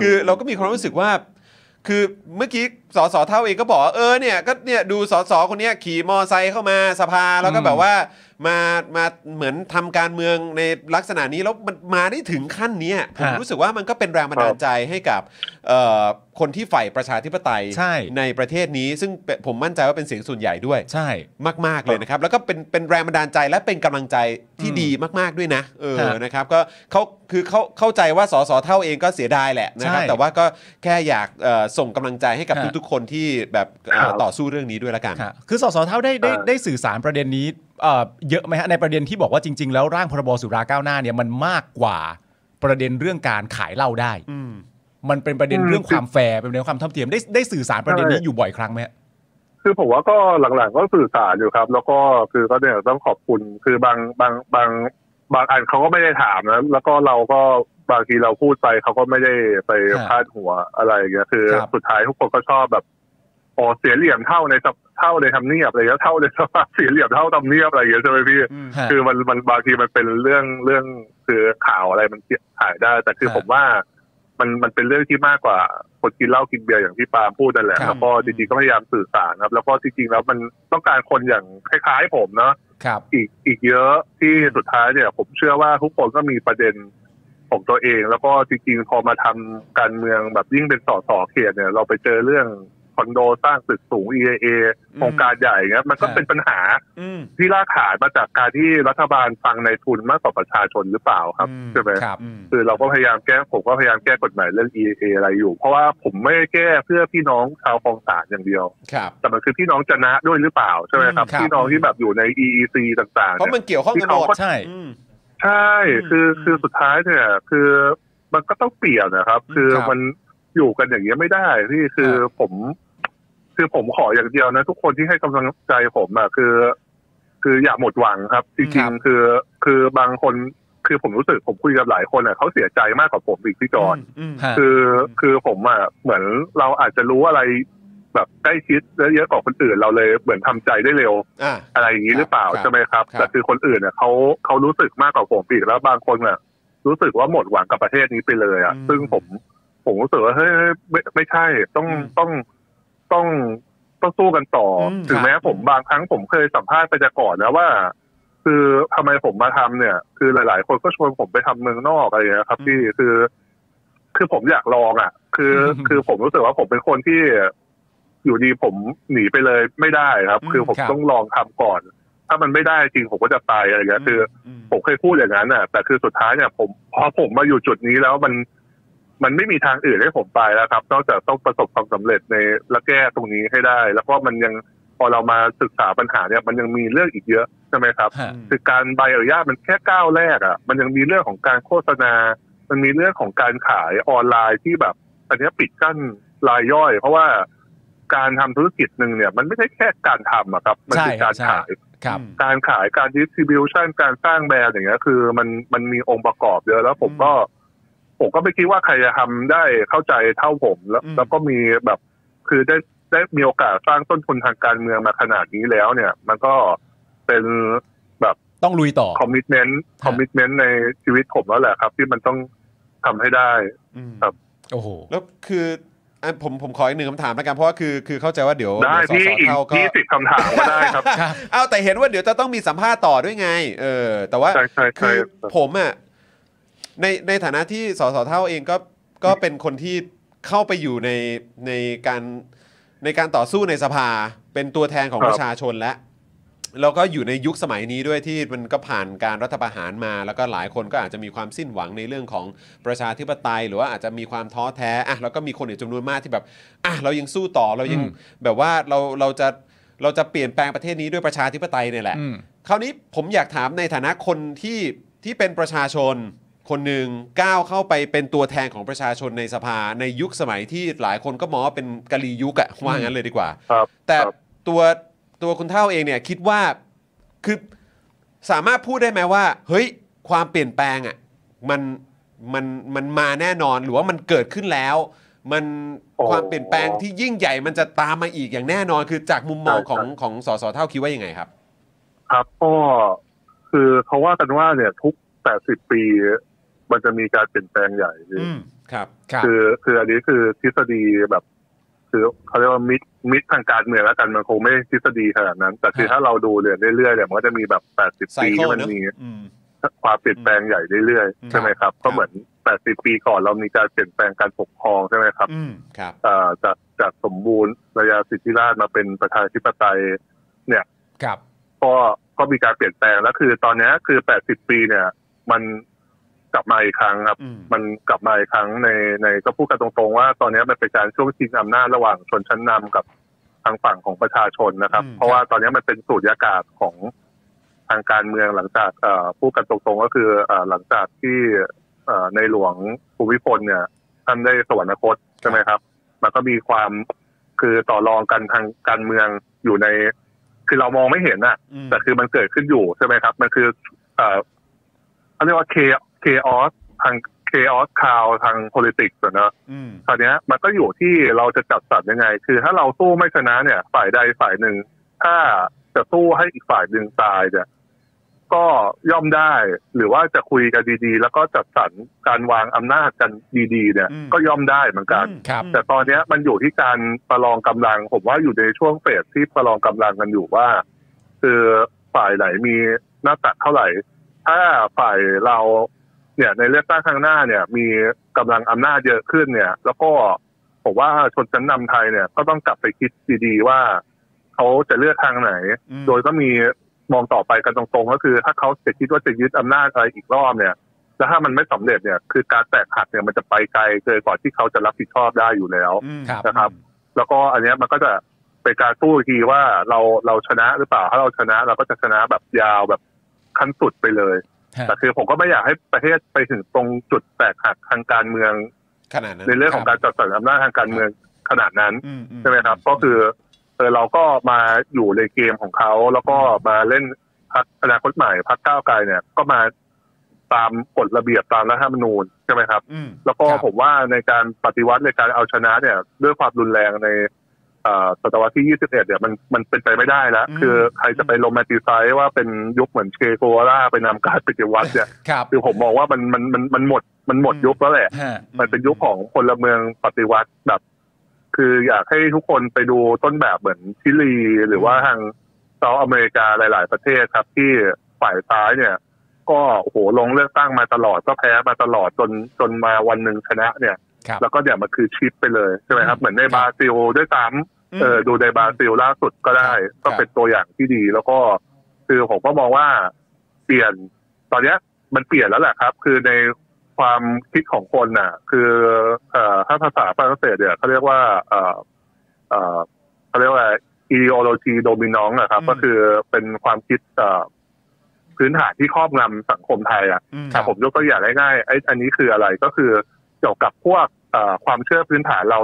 คือเราก็มีความรู้สึกว่า คือเมื่อกี้สสเท่าเองก็บอกว่าเออเนี่ยก็เนี่ยดูสสคนเนี้ยขี่มอไซค์เข้ามาสภาแล้วก็อืมแบบว่ามามาเหมือนทำการเมืองในลักษณะนี้แล้วมันมาได้ถึงขั้นเนี้ยผมรู้สึกว่ามันก็เป็นแรงบันดาลใจให้กับเอ่อคนที่ใฝ่ประชาธิปไตยใช่ในประเทศนี้ซึ่งเป็นผมมั่นใจว่าเป็นเสียงส่วนใหญ่ด้วย ใช่ มาก ๆ เลยนะครับ แล้วก็เป็นเป็นแรงบันดาลใจและเป็นกำลังใจที่อืมดีมาก ๆ ด้วยนะเออฮะนะครับก็เขาคือเขาเข้าใจว่าสสเท่าเองก็เสียดายแหละนะครับ ใช่แต่ว่าก็แค่อยากเอ่อส่งกำลังใจให้กับฮะทุก ๆ คนที่แบบเอ่อครับ ต่อสู้เรื่องนี้ด้วยละกัน ค่ะคือสสเท่าได้ได้อ่าได้สื่อสารประเด็นนี้ เอ่อเยอะไหมฮะในประเด็นที่บอกว่าจริง ๆ แล้วร่างพรบสุราก้าวหน้าเนี่ยมันมากกว่าประเด็นเรื่องการขายเหล้าได้อืมมันเป็นประเด็นอืมเรื่องความแฟร์เป็นประเด็นความเท่าเทียมได้ได้สื่อสารประเด็นนี้อยู่บ่อยครั้งไหมฮะคือผมว่าก็หลังๆก็สื่อสารอยู่ครับ แล้วก็คือก็เนี่ยต้องขอบคุณคือบางบางบางบางอันเขาก็ไม่ได้ถามนะแล้วก็เราก็บางทีเราพูดไปเขาก็ไม่ได้ไปครับพาดหัวอะไรอย่างเงี้ยคือครับสุดท้ายทุกคนก็ชอบแบบ อ๋อเสียเหลี่ยมเท่าในสภเท่าในทำเนียบอะไรเงี้ยเท่าในสภาพเสียเหลี่ยมเท่าทำเนียบอะไรอย่างเงี้ยใช่ไหมพี่ฮะคือมันมันบางทีมันเป็นเรื่องเรื่องคือข่าวอะไรมันถ่ายได้ แต่คือฮะผมว่ามันมันเป็นเรื่องที่มากกว่าคนกินเหล้ากินเบียร์อย่างที่ปาล์มพูดนั่นแหละครับแล้วก็จริงๆก็พยายามสื่อสารครับ แล้วก็จริงๆแล้วมันต้องการคนอย่างคล้ายๆผมเนาะครับอีกอีกเยอะที่สุดท้ายเนี่ย ผมเชื่อว่าทุกคนก็มีประเด็นของตัวเอง แล้วก็จริงๆพอมาทำการเมืองแบบยิ่งเป็นสอสอเขตเนี่ย เราไปเจอเรื่อง คอนโดสร้างตึกสูง EAA โครงการใหญ่เงี้ยมันก็ครับเป็นปัญหาอืมที่รากฐานมาจากการที่รัฐบาลฟังในทุนมากกว่าประชาชนหรือเปล่าครับอืมใช่ไหมครับอืมคือเราก็พยายามแก้ผมก็พยายามแก้กฎหมายเรื่อง EA อะไรอยู่ เพราะว่าผมไม่ได้แก้เพื่อพี่น้องชาวคลองสานอย่างเดียวครับแต่มันคือพี่น้องจะนะด้วยหรือเปล่าใช่ไหมครับอืมครับพี่น้องที่แบบอยู่ใน EEC ต่างๆเพราะเนี่ยมันเกี่ยวข้องกันหมดใช่อืมใช่คืออืมคือสุดท้ายเนี่ยคือมันก็ต้องเปลี่ยนนะครับอืมคือครับมันอยู่กันอย่างเงี้ยไม่ได้ที่คือครับผม คือผมขออย่างเดียวนะ ทุกคนที่ให้กำลังใจผมอะคือ คืออย่าหมดหวังครับจครัริงบๆคือ คือบางคนคือผมรู้สึกผมคุยกับหลายคนอะเขาเสียใจมากกว่าผมอีกพี่จอนอืมฮะคือคือผมอะเหมือนเราอาจจะรู้อะไรแบบใกล้ชิดและเยอะกว่าคนอื่นเราเลยเหมือนทำใจได้เร็วอ่าอะไรอย่างนี้หรือเปล่าครับใช่ไหมครับครับ แต่คือคนอื่นเนี่ยเขาเขารู้สึกมากกว่าผมอีกแล้วบางคนอะ รู้สึกว่าหมดหวังกับประเทศนี้ไปเลยอะ ซึ่งผมผมรู้สึกว่าเฮ้ยไม่ไม่ใช่ต้องต้อง ต้องต้องสู้กันต่ออมถึงแม้ผมบางครั้งผมเคยสัมภาษณ์ไปแต่ก่อนนะว่า คือทำไมผมมาทำเนี่ย คือหลาย ๆ คนก็ชวนผมไปทำเมืองนอกอะไรอย่างเงี้ยครับพี่คือ คือผมอยากลองอะ คือ คือผมรู้สึกว่าผมเป็นคนที่อยู่ดีผมหนีไปเลยไม่ได้ครับอืมคือผมครับต้องลองทำก่อน ถ้ามันไม่ได้จริงผมก็จะไปอะไรอย่างเงี้ยคือมผมเคยพูดอย่างนั้นน่ะ แต่คือสุดท้ายเนี่ย ผมพอผมมาอยู่จุดนี้แล้วมัน มันไม่มีทางอื่นให้ผมไปแล้วครับ นอกจากต้องประสบความสำเร็จในและแก้ตรงนี้ให้ได้ แล้วก็มันยังพอเรามาศึกษาปัญหาเนี่ยมันยังมีเรื่องอีกเยอะใช่ไหมครับฮะคือการใบอนุญาตมันแค่ก้าวแรกอะ มันยังมีเรื่องของการโฆษณา มันมีเรื่องของการขายออนไลน์ที่แบบอันเนี้ยปิดกั้นรายย่อย เพราะว่าการทำธุรกิจหนึ่งเนี่ย มันไม่ใช่แค่การทำอะครับ มันคือใช่ครับการใช่ขายครับการขายการ distribution การสร้างแบรนด์อย่างเงี้ยคือมันมันมีองค์ประกอบเยอะแล้วผมก็ ผมก็ไม่คิดว่าใครจะทำได้เข้าใจเท่าผมแล้วอืมแล้วก็มีแบบคือได้ได้มีโอกาสสร้างต้นทุนทางการเมืองมาขนาดนี้แล้วเนี่ย มันก็เป็นแบบต้องลุยต่อ commitment ฮะคอมมิชเมนต์ในชีวิตผมแล้วแหละครับ ที่มันต้องทำให้ได้อืมครับโอ้โหแล้วคืออะผมผมขออีกหนึ่งคำถามแล้วกันเพราะว่าคือคือเข้าใจว่าเดี๋ยวได้เดี๋ยวสพี่สอีกเท่าก็ยี่สิบคำถามก็ได้ครับครับเอาแต่เห็นว่าเดี๋ยวจะต้องมีสัมภาษณ์ต่อด้วยไง เออ แต่ว่าใช่ใช่ใช่คือผมอะ ในในฐานะที่สสเท่าเองก็ก็เป็นคนที่เข้าไปอยู่ในในการในการต่อสู้ในสภาเป็นตัวแทนของครับ ประชาชนและแล้วก็อยู่ในยุคสมัยนี้ด้วยที่มันก็ผ่านการรัฐประหารมา แล้วก็หลายคนก็อาจจะมีความสิ้นหวังในเรื่องของประชาธิปไตย หรือว่าอาจจะมีความท้อแท้อะแล้วก็มีคนอีกจำนวนมากที่แบบอะเรายังสู้ต่อเรายังอืมแบบว่าเราเราจะเราจะเปลี่ยนแปลงประเทศนี้ด้วยประชาธิปไตยเนี่ยแหละ อืม คราวนี้ผมอยากถามในฐานะคนที่ที่เป็นประชาชน คนหนึ่งก้าวเข้าไปเป็นตัวแทนของประชาชนในสภาในยุคสมัยที่หลายคนก็มองว่าเป็นกะลียุคอะว่างั้นเลยดีกว่า ครับแต่ครับ ตัวตัวคุณเท่าเองเนี่ยคิดว่าคือสามารถพูดได้ไหมว่า เฮ้ยความเปลี่ยนแปลงอะ่ะมันมันมันมาแน่นอนหรือว่ามันเกิดขึ้นแล้ว มันโอ้ความเปลี่ยนแปลงที่ยิ่งใหญ่มันจะตามมาอีกอย่างแน่นอน คือจากมุมมองใช่ ของใช่ของสสเท่าคิดว่ายังไงครับ ครับก็คือเขาว่ากันว่าเนี่ยทุก 80 ปี มันจะมีการเปลี่ยนแปลงใหญ่พี่อืมครับครับ คือคืออันนี้คือทฤษฎีแบบ คือเขาเรียกว่ามิดมิดทางการเมืองแล้วกันมันคงไม่ทฤษฎีขนาดนั้น แต่คือฮะถ้าเราดูเนี่ยเรื่อยๆเนี่ยมันก็จะมีแบบ80ไซปีเคิที่ลมันเนอะมีอืม ความเปลี่ยนแปลงใหญ่เรื่อยอืม ๆใช่ไหมครับ ก็เหมือน80ปีก่อนเรามีการเปลี่ยนแปลงการปกครองใช่ไหมครับ อืม ครับ เอ่อจากจากสมบูรณ์ระยาสิทธิราชย์มาเป็นประชาธิปไตยเนี่ยครับ ก็ก็มีการเปลี่ยนแปลงแล้วคือตอนเนี้ยคือ 80 ปีเนี่ย มัน กลับมาอีกครั้งครับอืมมันกลับมาอีกครั้งในในก็พูดกันตรงๆว่าตอนเนี้ยมันเป็นการช่วงชิงอำนาจระหว่างชนชั้นนำกับทางฝั่งของประชาชนนะครับอืมเพราะว่าตอนเนี้ยมันเป็นสูตรยากาศของทางการเมืองหลังจากเอ่อพูดกันตรงๆก็คือเอ่อหลังจากที่เอ่อในหลวงภูมิพลเนี่ยท่านได้สวรรคตใช่ไหมครับ มันก็มีความคือต่อรองกันทางการเมืองอยู่ใน คือเรามองไม่เห็นอะอืมแต่คือมันเกิดขึ้นอยู่ใช่ไหมครับ มันคือเอ่อเขาเรียกว่า chaos ทาง chaos คาวทาง politics อะเนอะอืมตอนเนี้ยมันก็อยู่ที่เราจะจัดสรรยังไง คือถ้าเราสู้ไม่ชนะเนี่ย ฝ่ายใดฝ่ายหนึ่ง ถ้าจะสู้ให้อีกฝ่ายหนึ่งตายเนี่ยก็ย่อมได้หรือว่าจะคุยกันดีๆ แล้วก็จัดสรรการวางอำนาจกันดีๆ เนี่ยอืมก็ย่อมได้เหมือนกันครับแต่ตอนเนี้ยมันอยู่ที่การประลองกำลัง ผมว่าอยู่ในช่วงเฟสที่ประลองกำลังกันอยู่ว่า คือฝ่ายไหนมีหน้าตักเท่าไหร่ ถ้าฝ่ายเรา เนี่ยในเลือกตั้งข้างหน้าเนี่ย มีกำลังอำนาจเยอะขึ้นเนี่ย แล้วก็ผมว่าชนชั้นนำไทยเนี่ยก็ต้องกลับไปคิดดีๆว่าเขาจะเลือกทางไหนอืมโดยก็มีมองต่อไปกันตรงๆ ก็คือ ถ้าเขาจะคิดว่าจะยึดอำนาจอะไรอีกรอบเนี่ยแล้วถ้ามันไม่สำเร็จเนี่ย คือการแตกหักเนี่ยมันจะไปไกลเกินกว่าที่เขาจะรับผิดชอบได้อยู่แล้วอืมครับนะครับ แล้วก็อันเนี้ยมันก็จะเป็นการสู้อีกทีว่าเราเราชนะหรือเปล่า ถ้าเราชนะเราก็จะชนะแบบยาวแบบขั้นสุดไปเลยฮะ แต่คือผมก็ไม่อยากให้ประเทศไปถึงตรงจุดแตกหักทางการเมืองขนาดนั้นในเรื่องของการจัดสรรอำนาจทางการเมืองขนาดนั้นอือืใช่ไหมครับ ก็คือเออเราก็มาอยู่ในเกมของเขาแล้วก็มาเล่นพักอนาคตใหม่พักก้าวไกลเนี่ย ก็มาตามกฎระเบียบตามรัฐธรรมนูญใช่ไหมครับอืมแล้วก็ครับผมว่าในการปฏิวัติในการเอาชนะเนี่ย ด้วยความรุนแรงในเอ่อ ศตวรรษที่ 21 เนี่ยมันมันเป็นไปไม่ได้แล้วอืมคือใครจะไป romanticize ว่าเป็นยุคเหมือนเชกูวาราไปนำการปฏิวัติเนี่ยครับคือผมมองว่ามันมันมันมันหมดมันหมดยุคแล้วแหละฮะมันเป็นยุคของพลเมืองปฏิวัติแบบ คืออยากให้ทุกคนไปดูต้นแบบเหมือนชิลี หรือว่าทาง South America หลาย ๆ ประเทศครับที่ฝ่ายซ้ายเนี่ย ก็โอ้โหลงเลือกตั้งมาตลอดก็แพ้มาตลอดจนจนมาวันหนึ่งชนะเนี่ยครับแล้วก็เนี่ยมันคือชิปไปเลยใช่ไหมครับ เหมือนในบราซิลด้วยซ้ำ เออดูในบราซิลล่าสุดก็ได้ครับก็เป็นตัวอย่างที่ดี แล้วก็คือผมก็มองว่าเปลี่ยนตอนเนี้ย มันเปลี่ยนแล้วแหละครับ คือในความคิดของคนน่ะ คือเอ่อถ้าภาษาฝรั่งเศสเนี่ยเขาเรียกว่า เอ่อเอ่อเขาเรียกว่า ideology dominant อะครับอืมก็คือเป็นความคิดเอ่อพื้นฐานที่ครอบงำสังคมไทยอะอืมแต่ผมยกตัวอย่างง่ายๆไอ้อันนี้คืออะไรก็คือเกี่ยวกับพวกเอ่อความเชื่อพื้นฐานเรา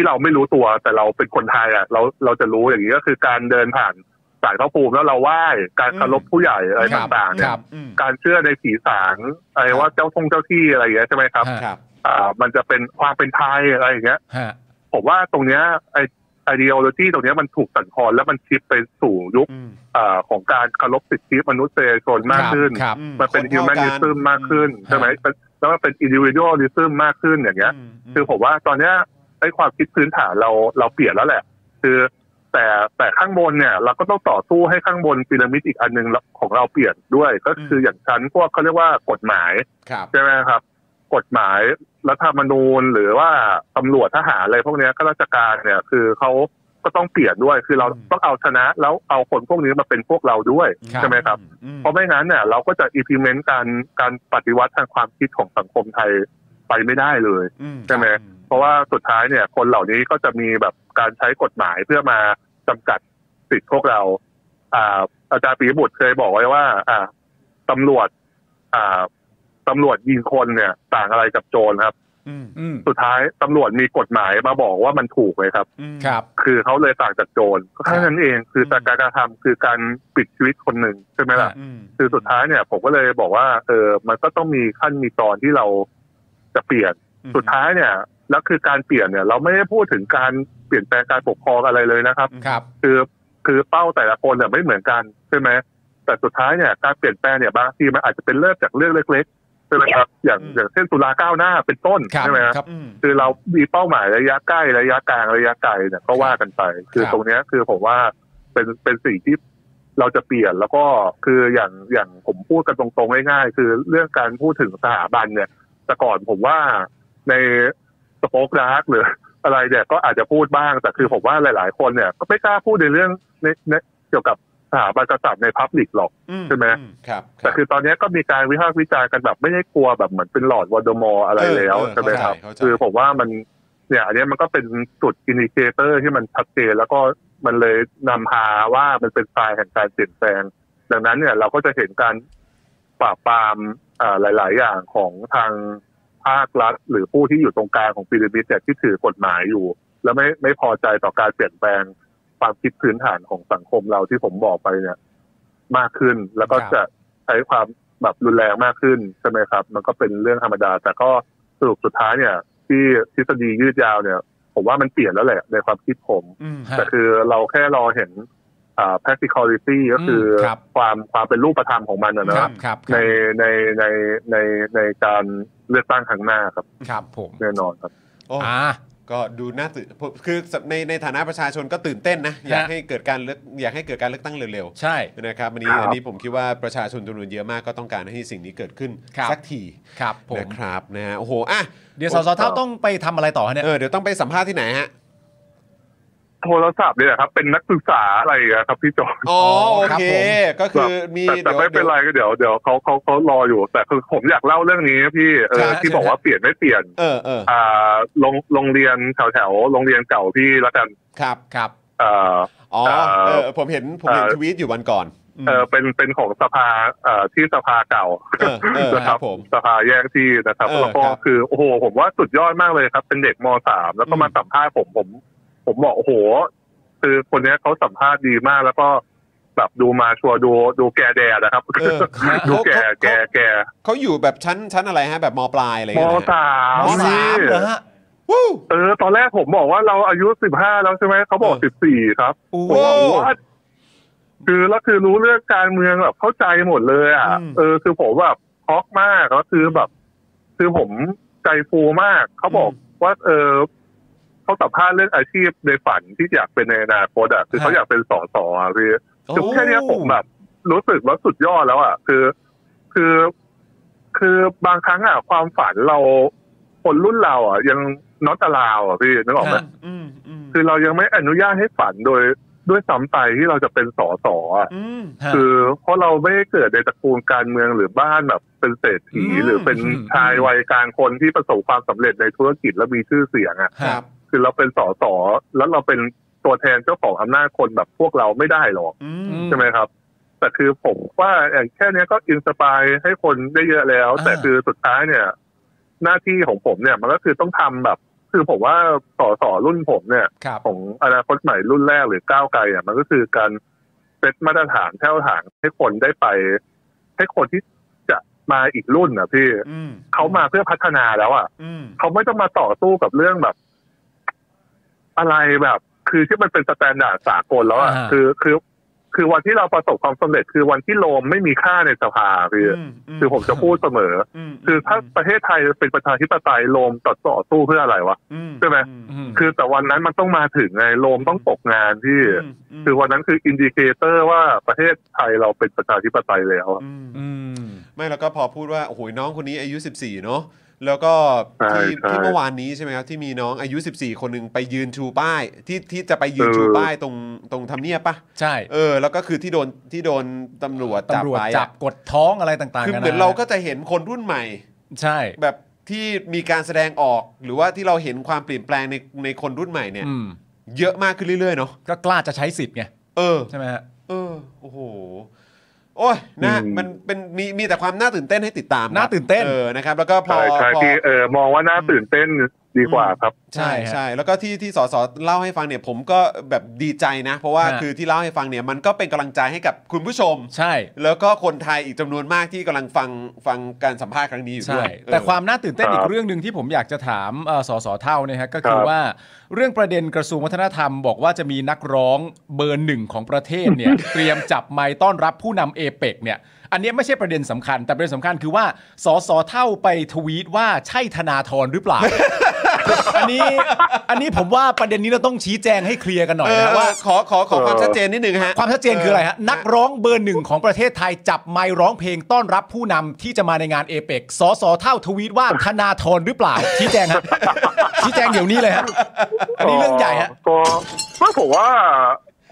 ที่เราไม่รู้ตัวแต่เราเป็นคนไทยอะเราเราจะรู้อย่างนี้ก็คือการเดินผ่านสายพระภูมิแล้วเราไหว้การเคารพผู้ใหญ่อะไรครับต่างๆคเนี่ยรับอืมการเชื่อในผีสางอะไรว่าเจ้าทงเจ้าที่อะไรอย่างเงี้ยใช่ไหมครับฮะครับอ่า มันจะเป็นความเป็นไทยอะไรอย่างเงี้ยฮะผมว่าตรงเนี้ยไอไอเดียโลจีตรงเนี้ยมันถูกสั่นคลอนแล้วมันชิปไปสู่ยุคอืมอ่าของการเคารพสิทธิมนุษยชนมากขึ้นครับอืมันเป็น humanitarianism มากขึ้นอืมใช่ไหมเป็นแล้วมันเป็นอินดิวิ u a ลิซึมมากขึ้นอย่างเงี้ยมคือผมว่าตอนเนี้ย ไอ้ความคิดพื้นฐานเราเราเปลี่ยนแล้วแหละ คือแต่แต่ข้างบนเนี่ย เราก็ต้องต่อสู้ให้ข้างบนพีระมิดอีกอันหนึงของเราเปลี่ยนด้วย ก็คืออย่างชั้นพวกเขาเรียกว่ากฎหมายครับใช่ไหมครับ กฎหมายรัฐธรรมนูญหรือว่าตำรวจทหารอะไรพวกเนี้ยข้าราชการเนี่ย คือเขาก็ต้องเปลี่ยนด้วย คือเราอืมต้องเอาชนะแล้วเอาคนพวกนี้มาเป็นพวกเราด้วยครับใช่ไหมครับอืมเพราะไม่งั้นเนี่ยเราก็จะ implement การการปฏิวัติทางความคิดของสังคมไทย ไปไม่ได้เลยอืใช่ไหมเพราะว่าสุดท้ายเนี่ย คนเหล่านี้ก็จะมีแบบการใช้กฎหมายเพื่อมาจำกัดสิทธิพวกเรา อ่า อาจารย์ปียบุตรเคยบอกไว้ว่า อ่าตำรวจ อ่าตำรวจยิงคนเนี่ย ต่างอะไรกับโจรครับอืมอืมสุดท้ายตำรวจมีกฎหมายมาบอกว่ามันถูกเลยครับอืมครับ คือเขาเลยต่างจากโจรก็แค่นั้นเอง คือแต่การกระทำคือการปิดชีวิตคนหนึ่งใช่ไหมล่ะอืมคือสุดท้ายเนี่ย ผมก็เลยบอกว่า เออ มันก็ต้องมีขั้นมีตอนที่เรา จะเปลี่ยนสุดท้ายเนี่ยแล้วคือการเปลี่ยนเนี่ย เราไม่ได้พูดถึงการเปลี่ยนแปลงการปกครองอะไรเลยนะครับครับ คือคือเป้าแต่ละคนเนี่ยไม่เหมือนกันใช่ไหมแต่สุดท้ายเนี่ยการเปลี่ยนแปลงเนี่ยบางทีมันอาจจะเป็นเริ่มจากเรื่องเล็กๆใช่ไหมครับอย่างอย่างเช่นสุราก้าวหน้าเป็นต้นครับใช่ไหมครับครับอืมคือเรามีเป้าหมายระยะใกล้ระยะกลางระยะไกลเนี่ยก็ว่ากันไป คือครับตรงเนี้ยคือผมว่าเป็นเป็นสิ่งที่เราจะเปลี่ยนแล้วก็คืออย่างอย่างผมพูดกันตรงๆง่ายๆคือเรื่องการพูดถึงสถาบันเนี่ย แต่ก่อนผมว่าใน Spokedark หรืออะไรเนี่ยก็อาจจะพูดบ้าง แต่คือผมว่าหลาย ๆ คนเนี่ยก็ไม่กล้าพูดในเรื่องในในเกี่ยวกับสถาบันกษัตริย์ใน public หรอกอืใช่ไหมอืครับแต่คือตอนนี้ก็มีการวิพากษ์วิจารณ์กันแบบไม่ได้กลัวแบบเหมือนเป็นลอร์ดโวลเดอมอร์อะไรแล้วเออเออใช่ไหมครับเข้าใจเข้าใจคือผมว่ามันเนี่ยอันเนี้ยมันก็เป็นจุด indicator ที่มันชัดเจนแล้วก็มันเลยนำพาว่ามันเป็นทรายแห่งการเปลี่ยนแปลง ดังนั้นเนี่ยเราก็จะเห็นการปราบปรามอ่า หลาย ๆ อย่างของทางภาครัฐ หรือผู้ที่อยู่ตรงกลางของพีระมิดเนี่ยที่ถือกฎหมายอยู่ แล้วไม่ไม่พอใจต่อการเปลี่ยนแปลงความคิดพื้นฐานของสังคมเราที่ผมบอกไปเนี่ย มากขึ้นแล้วก็ครับจะใช้ความแบบรุนแรงมากขึ้นใช่ไหมครับ มันก็เป็นเรื่องธรรมดา แต่ก็สรุปสุดท้ายเนี่ย ที่ทฤษฎียืดยาวเนี่ย ผมว่ามันเปลี่ยนแล้วแหละในความคิดผมอืมฮะแต่คือเราแค่รอเห็นอ่า practicality ก็คืออครับความความเป็นรูปธรรมของมันนะครันะบครับในในในในในการเลือกตั้งครั้งหน้าครับครับผมแน่นอนครับโอ้อ่าก็ดูน่าตื่นคือในในฐานะประชาชนก็ตื่นเต้นนะอยากฮะให้เกิดการเลือกอยากให้เกิดการเลือกตั้งเร็วใช่ๆนะครับอันนี้ครับอันนี้ผมคิดว่าประชาชนจำนวนเยอะมากก็ต้องการให้สิ่งนี้เกิดขึ้นครับสักทีครับผมนะครับนะฮะโอ้โหอะเดี๋ยวสสเท่าต้องไปทำอะไรต่อฮะเนี่ยเออเดี๋ยวต้องไปสัมภาษณ์ที่ไหนฮะ โทรศัพท์เนี่ยครับ เป็นนักศึกษาอะไรอะครับพี่จอห์นอ๋อโอครับเคผมก็คือมีแต่แต่ดี๋ยวไม่เป็นไรก็เดี๋ยวเดี๋ยวเขาเขาเขารออยู่ แต่คือผมอยากเล่าเรื่องนี้พี่เอครัอบที่บอกว่าเปลี่ยนไม่เปลี่ยน เออเอออ่าโรงโรงเรียนแถวแถวๆโรงเรียนเก่าพี่ละกันครับครับเอ่ออ๋อเอ่อเออผมเห็นผมเห็นเอ่อทวีตอยู่วันก่อนมเออเป็นเป็นของสภาเอ่อที่สภาเก่าเออเออนะคครัรับบผมสภาแยกที่นะครับเออแล้วก็ครับคือโอ้โหผมว่าสุดยอดมากเลยครับ เป็นเด็กมสามแล้วก็อืมมาสัมภาษณ์ผมผม ผมบอกโอ้โห คือคนเนี้ยเขาสัมภาษณ์ดีมากแล้วก็แบบดูมาชัวร์ดูดูแกแดดนะครับเออดูเขาแกเขาแกแกเขาอยู่แบบชั้นชั้นอะไรฮะ แบบมปลายอะไรมเงี้ยนะฮะสามมสามพี่เหรอฮะวู้เออ ตอนแรกผมบอกว่าเราอายุสิบห้าแล้วใช่ไหมเขาบอกเอสิอบสี่ครับโอ้ผมว่าโอ้ว่าคือแล้วคือรู้เรื่องการเมืองแบบเข้าใจหมดเลยอะอืมเออคือผมแบบช็อกมากแล้วคือแบบ คือผมใจฟูมากเขาบอกว่า เออ เขาสัมภาษณ์เรื่องอาชีพในฝันที่อยากเป็นในอนาคตอะคือเขาอยากเป็นสสอะพี่คือแค่เนี้ยผมแบบรู้สึกว่าสุดยอดแล้วอะคือ คือ คือบางครั้งอะ ความฝันเราคนรุ่นเราอะ ยัง not allow อะพี่นึกออกไหมฮะอืมอืมคือเรายังไม่อนุญาตให้ฝันโดยด้วยซ้ำไปที่เราจะเป็นสสอะอืมฮะคือเพราะเราไม่ได้เกิดในตระกูลการเมืองหรือบ้านแบบเป็นเศรษฐีอืมหรือเป็นอืมชายวัยกลางคนที่ประสบความสำเร็จในธุรกิจและมีชื่อเสียงอะ ครับคือเราเป็นสสแล้วเราเป็นตัวแทนเจ้าของอำนาจคนแบบพวกเราไม่ได้หรอกอือืมมใช่ไหมครับ แต่คือผมว่าอย่างแค่เนี้ยก็ inspire ให้คนได้เยอะแล้วอ่าแต่คือสุดท้ายเนี่ย หน้าที่ของผมเนี่ย มันก็คือต้องทำแบบ คือผมว่าสสรุ่นผมเนี่ยครับของอนาคตใหม่รุ่นแรกหรือก้าวไกลอะมันก็คือการเซตมาตรฐานแผ้วทางให้คนได้ไป ให้คนที่จะมาอีกรุ่นอะพี่อืมเขามาเพื่อพัฒนาแล้วอะอืมเขาไม่ต้องมาต่อสู้กับเรื่องแบบ อะไรแบบ คือที่มันเป็น standard สากลแล้วอะอ่าคือคือ คือวันที่เราประสบความสำเร็จ คือวันที่โรมไม่มีค่าในสภาพี่มคือผมจะพูดเสมอมคือถ้าประเทศไทยเป็นประชาธิปไตยโรมต่อต่อสู้เพื่ออะไรวะมใช่ไหมอืมคือแต่วันนั้นมันต้องมาถึงไงโรมต้องตกงานที่มมคือวันนั้นคือ indicator ว่าประเทศไทยเราเป็นประชาธิปไตยแล้วอืมอืมไม่แล้วก็พอพูดว่าโอ้โหน้องคนนี้อายุ 14 เนอะ แล้วก็ที่ใช่ใช่ที่เมื่อวานนี้ใช่ไหมครับที่มีน้องอายุ 14 คนหนึ่งไปยืนชูป้าย ที่ที่จะไปยืนเออชูป้ายตรงตรงทำเนียบปะใช่ เออ แล้วก็คือที่โดนที่โดนตำรวจจับตำรวจไปจัอะบกดท้องอะไรต่างๆคือกัเหมือนเราก็จะเห็นคนรุ่นใหม่ ใช่ แบบที่มีการแสดงออกหรือว่าที่เราเห็นความเปลี่ยนแปลงในในคนรุ่นใหม่เนี่ย อืม เยอะมากขึ้นเรื่อยๆเนาะก็กล้าจะใช้สิทธิ์ไง เออ ใช่ไหมฮะ เออ โอ้โห โอ้ยนะอืมมันเป็นมีมีแต่ความน่าตื่นเต้นให้ติดตามครับน่าตื่นเต้น เออนะครับ แล้วก็พอใช่ใช่พอที่เออมองว่าน่าตื่นเต้น ดีกว่าครับ ใช่ใช่ฮะใช่แล้วก็ที่ที่สสเล่าให้ฟังเนี่ยผมก็แบบดีใจนะ เพราะว่าฮะ คือที่เล่าให้ฟังเนี่ยมันก็เป็นกำลังใจให้กับคุณผู้ชม ใช่ แล้วก็คนไทยอีกจำนวนมากที่กำลังฟังฟังการสัมภาษณ์ครั้งนี้อยู่ด้ใช่ วยแต่เออความน่าตื่นเต้นครับอีกเรื่องหนึ่งที่ผมอยากจะถามเอ่อสสเท่านะฮะก็คือครับว่าเรื่องประเด็นกระทรวงวัฒนธรรม บอกว่าจะมีนักร้องเบอร์หนึ่งของประเทศเนี่ย เตรียมจับไมค์ต้อนรับผู้นำเอเปกเนี่ย อันเนี้ยไม่ใช่ประเด็นสำคัญ แต่ประเด็นสำคัญคือว่าสสเท่าไปทวีตว่าใช่ธนาธรหรือเปล่า อันนี้อันนี้ผมว่าประเด็นนี้เราต้องชี้แจงให้เคลียร์กันหน่อยเออนะว่า ขอขอขอความชัดเจนนิดนึงฮะความชัดเจนคืออะไรฮะนักร้องเบอร์หนึ่งของประเทศไทยจับไมค์ร้องเพลงต้อนรับผู้นำที่จะมาในงานเอเปกสสเท่าทวีตว่าธนาธรหรือเปล่า ชี้แจงฮะชี้แจงเดี๋ยวนี้เลยฮะอันนี้เรื่องใหญ่ฮะก็ก็ผมว่า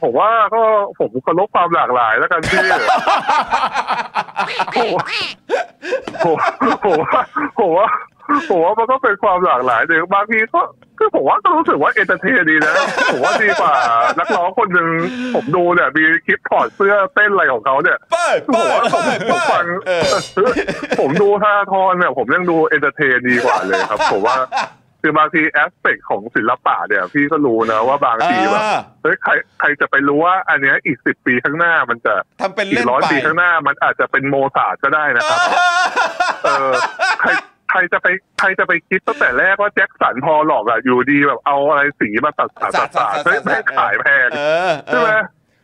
ผมว่าก็ผมเคารพความหลากหลายแล้วกันพี่ ผมผมว่าผมว่าผมว่ามันก็เป็นความหลากหลายหนึ่งบางทีก็คือผมว่าก็รู้สึกว่า entertain ดีนะ ผมว่าดีกว่านักร้องคนหนึ่งผมดูเนี่ยมีคลิปถอดเสื้อเต้นอะไรของเขาเนี่ยเปิดผมเปิดว่าผมผมฟังผมดูธนาธรเนี่ยผมยังดู entertain ดีกว่าเลยครับ ผมว่า คือบางที aspect ของศิลปะเนี่ย พี่ก็รู้นะว่าบางทีแบบอ่าเฮ้ยใครใครจะไปรู้ว่า อันเนี้ยอีกสิบปีข้างหน้ามันจะทำเป็นอีเล่กนร้อยไปปีข้างหน้ามันอาจจะเป็นโมซาร์ทก็ได้นะครับเออใครใครจะไปใครจะไปคิดตั้งแต่แรกว่าแจ็คสันพอหลอกอะอยู่ดีแบบเอาอะไรสีมาตัดสาดตัดสาดเฮ้ยไม่ขายแพงเออเอใช่ไหมอ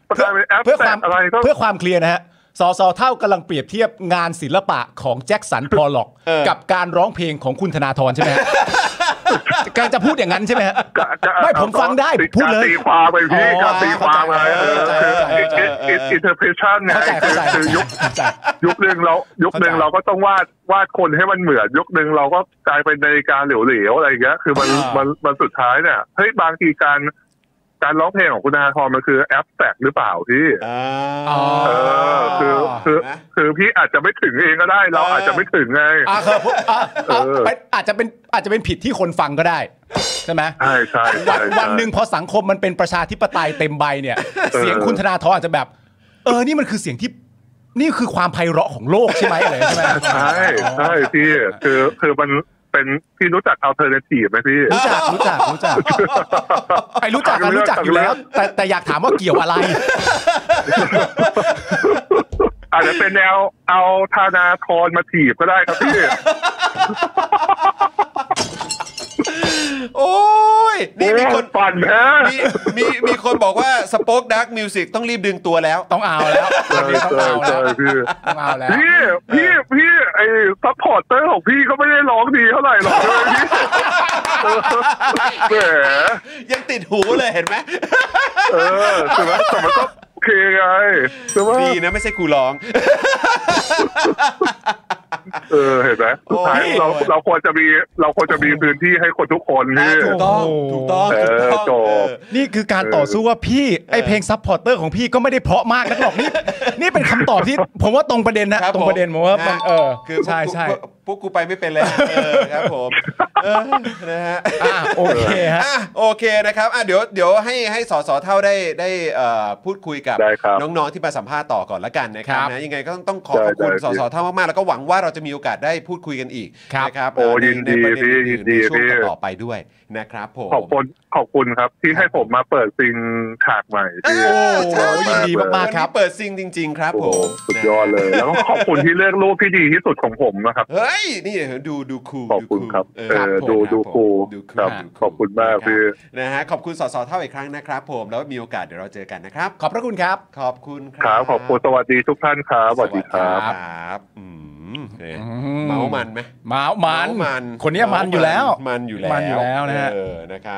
มันกลายเป็นแอปเพื่อคแตวามกอะไรก็เพื่อความเคลียร์นะฮะสสเท่ากำลังเปรียบเทียบงานศิลปะของแจ็คสันพอลล็อกเออกับการร้องเพลงของคุณธนาธรใช่ไหมฮะ กำลังจะพูดอย่างนั้นใช่ไหมฮะกะกะไม่ผมฟังได้พูดเลยการตีความไปพี่อ๋อการตีความอะไรเออเข้าใจคือเข้าใจอินเทอร์เพรสชันไงเข้าใจเข้าใจคือยุคเข้าใจยุคหนึ่งเรายุคหนึ่งเข้าใจเราก็ต้องวาดวาดคนให้มันเหมือนยุคหนึ่งเราก็กลายเป็นนาฬิกาเหลวๆอะไรอย่างเงี้ยคือมันอ่ามัมันมันสุดท้ายเนี่ยเฮ้ยบางทีการ การร้องเพลงของคุณอาทรมันคือแอปแตกหรือเปล่าพี่อ่าอ๋อเออคือคือนะคือพี่อาจจะไม่ถึงเองก็ได้ เราเออออาจจะไม่ถึงไงอ่าครับผมอะอะเออเป็นอาจจะเป็นอาจจะเป็นผิดที่คนฟังก็ได้ใช่ไหมใช่ใช่วัใช่นวันหนึ่งพอสังคมมันเป็นประชาธิปไตยเต็มใบเนี่ย เสียงคุณธนาธรอาจจะแบบ เออนี่มันคือเสียงที่นี่คือความไพเราะของโลกใช่ไหมอะไรใช่ไหมใช่ใช่พี่คือคือมัน เป็นพี่รู้จัก alternative ไหมพี่ รู้จักรู้จักรู้จักไอ้รู้จักกันรู้จักอยู่แล้ว แต่แต่อยากถามว่าเกี่ยวอะไร อาจจะเป็นแนวเอาธานาทรมาถีบก็ได้ครับพี่ โอ้ยนี่มีคนปั่นแพ้มีมีมีคนบอกว่าสป็อคดักมิวสิกต้องรีบดึงตัวแล้ว ต้องเอาแล้วใช่ต้องใช่เอาแล้ใช่วพี่ต้องเอาแล้วพี่พี่พี่ไอ้ซัพพอร์เตอร์ของพี่ก็ไม่ได้ร้องดีเท่าไหร่หรอกใช่ไหมพี่แหมยังติดหูเลยเห็นไหมเออใช่ไหมแต่มันก็โอเคไงใช่ไหมดีนะไม่ใช่ครูร้อง เออเห็นไหมสุดท้ายโอ้ยเราเราควรจะมีเราควรจะมีพื้นที่ให้คนทุกคนพี่ถูกต้องโอ้โหถูกต้องเออถูกต้องจบเออนี่คือการต่อสู้ว่าพี่ไอเพลง supporter ของพี่ก็ไม่ได้เพราะมากนักหรอกนี่นี่เป็นคำตอบที่ผมว่าตรงประเด็นนะครับตรงประเด็นผมว่ามันฮะเออคือใช่ใช่พวกกูพวกกูไปไม่เป็นเลยเออครับผมเออนะฮะอะโอเคฮะ อะโอเคนะครับอะเดี๋ยวเดี๋ยวให้ให้สสเท่าได้ได้เอ่อพูดคุยกับได้ครับน้องๆที่มาสัมภาษณ์ต่อก่อนละกันนะครับครับนะยังไงก็ต้องต้องขอขอบคุณได้สได้สเท่ามากๆแล้วก็หวังว่าเราจะมีโอกาสได้พูดคุยกันอีกครับ นะครับโอ้ในยินดีในประเด็นพี่อื่ยินนๆดีในช่วงพี่ ต่อๆไปด้วยนะครับผม ขอบคุณ ขอบคุณครับ ที่ให้ผมมาเปิดซิงฉากใหม่พี่โอ้ใช่ยินดีมากๆครับวันนี้เปิดซิงจริง ๆ ครับโอ้ผโหมสุดยอดเลย แล้วก็ขอบคุณที่เลือกรูปที่ดีที่สุดของผมนะครับ เฮ้ย นี่ดูดูคูลขอบคุณดูครับเออเออดูครับดูผมคูลดูครับดูขอบคุณมากพี่นะฮะขอบคุณสสเท่าอีกครั้งนะครับ ผมแล้วมีโอกาสเดี๋ยวเราเจอกันนะครับ ขอบพระคุณครับ ขอบคุณคครัรับบขอบคุณสวัสดีทุกท่านครับสวัสดีครับครับอืมเนี่ยอืมเมามันไหมเมามันเามันคนเนี้ยมันอยู่แล้ว มันอยู่แล้วมันอยู่แล้วนะฮะเออนะครับ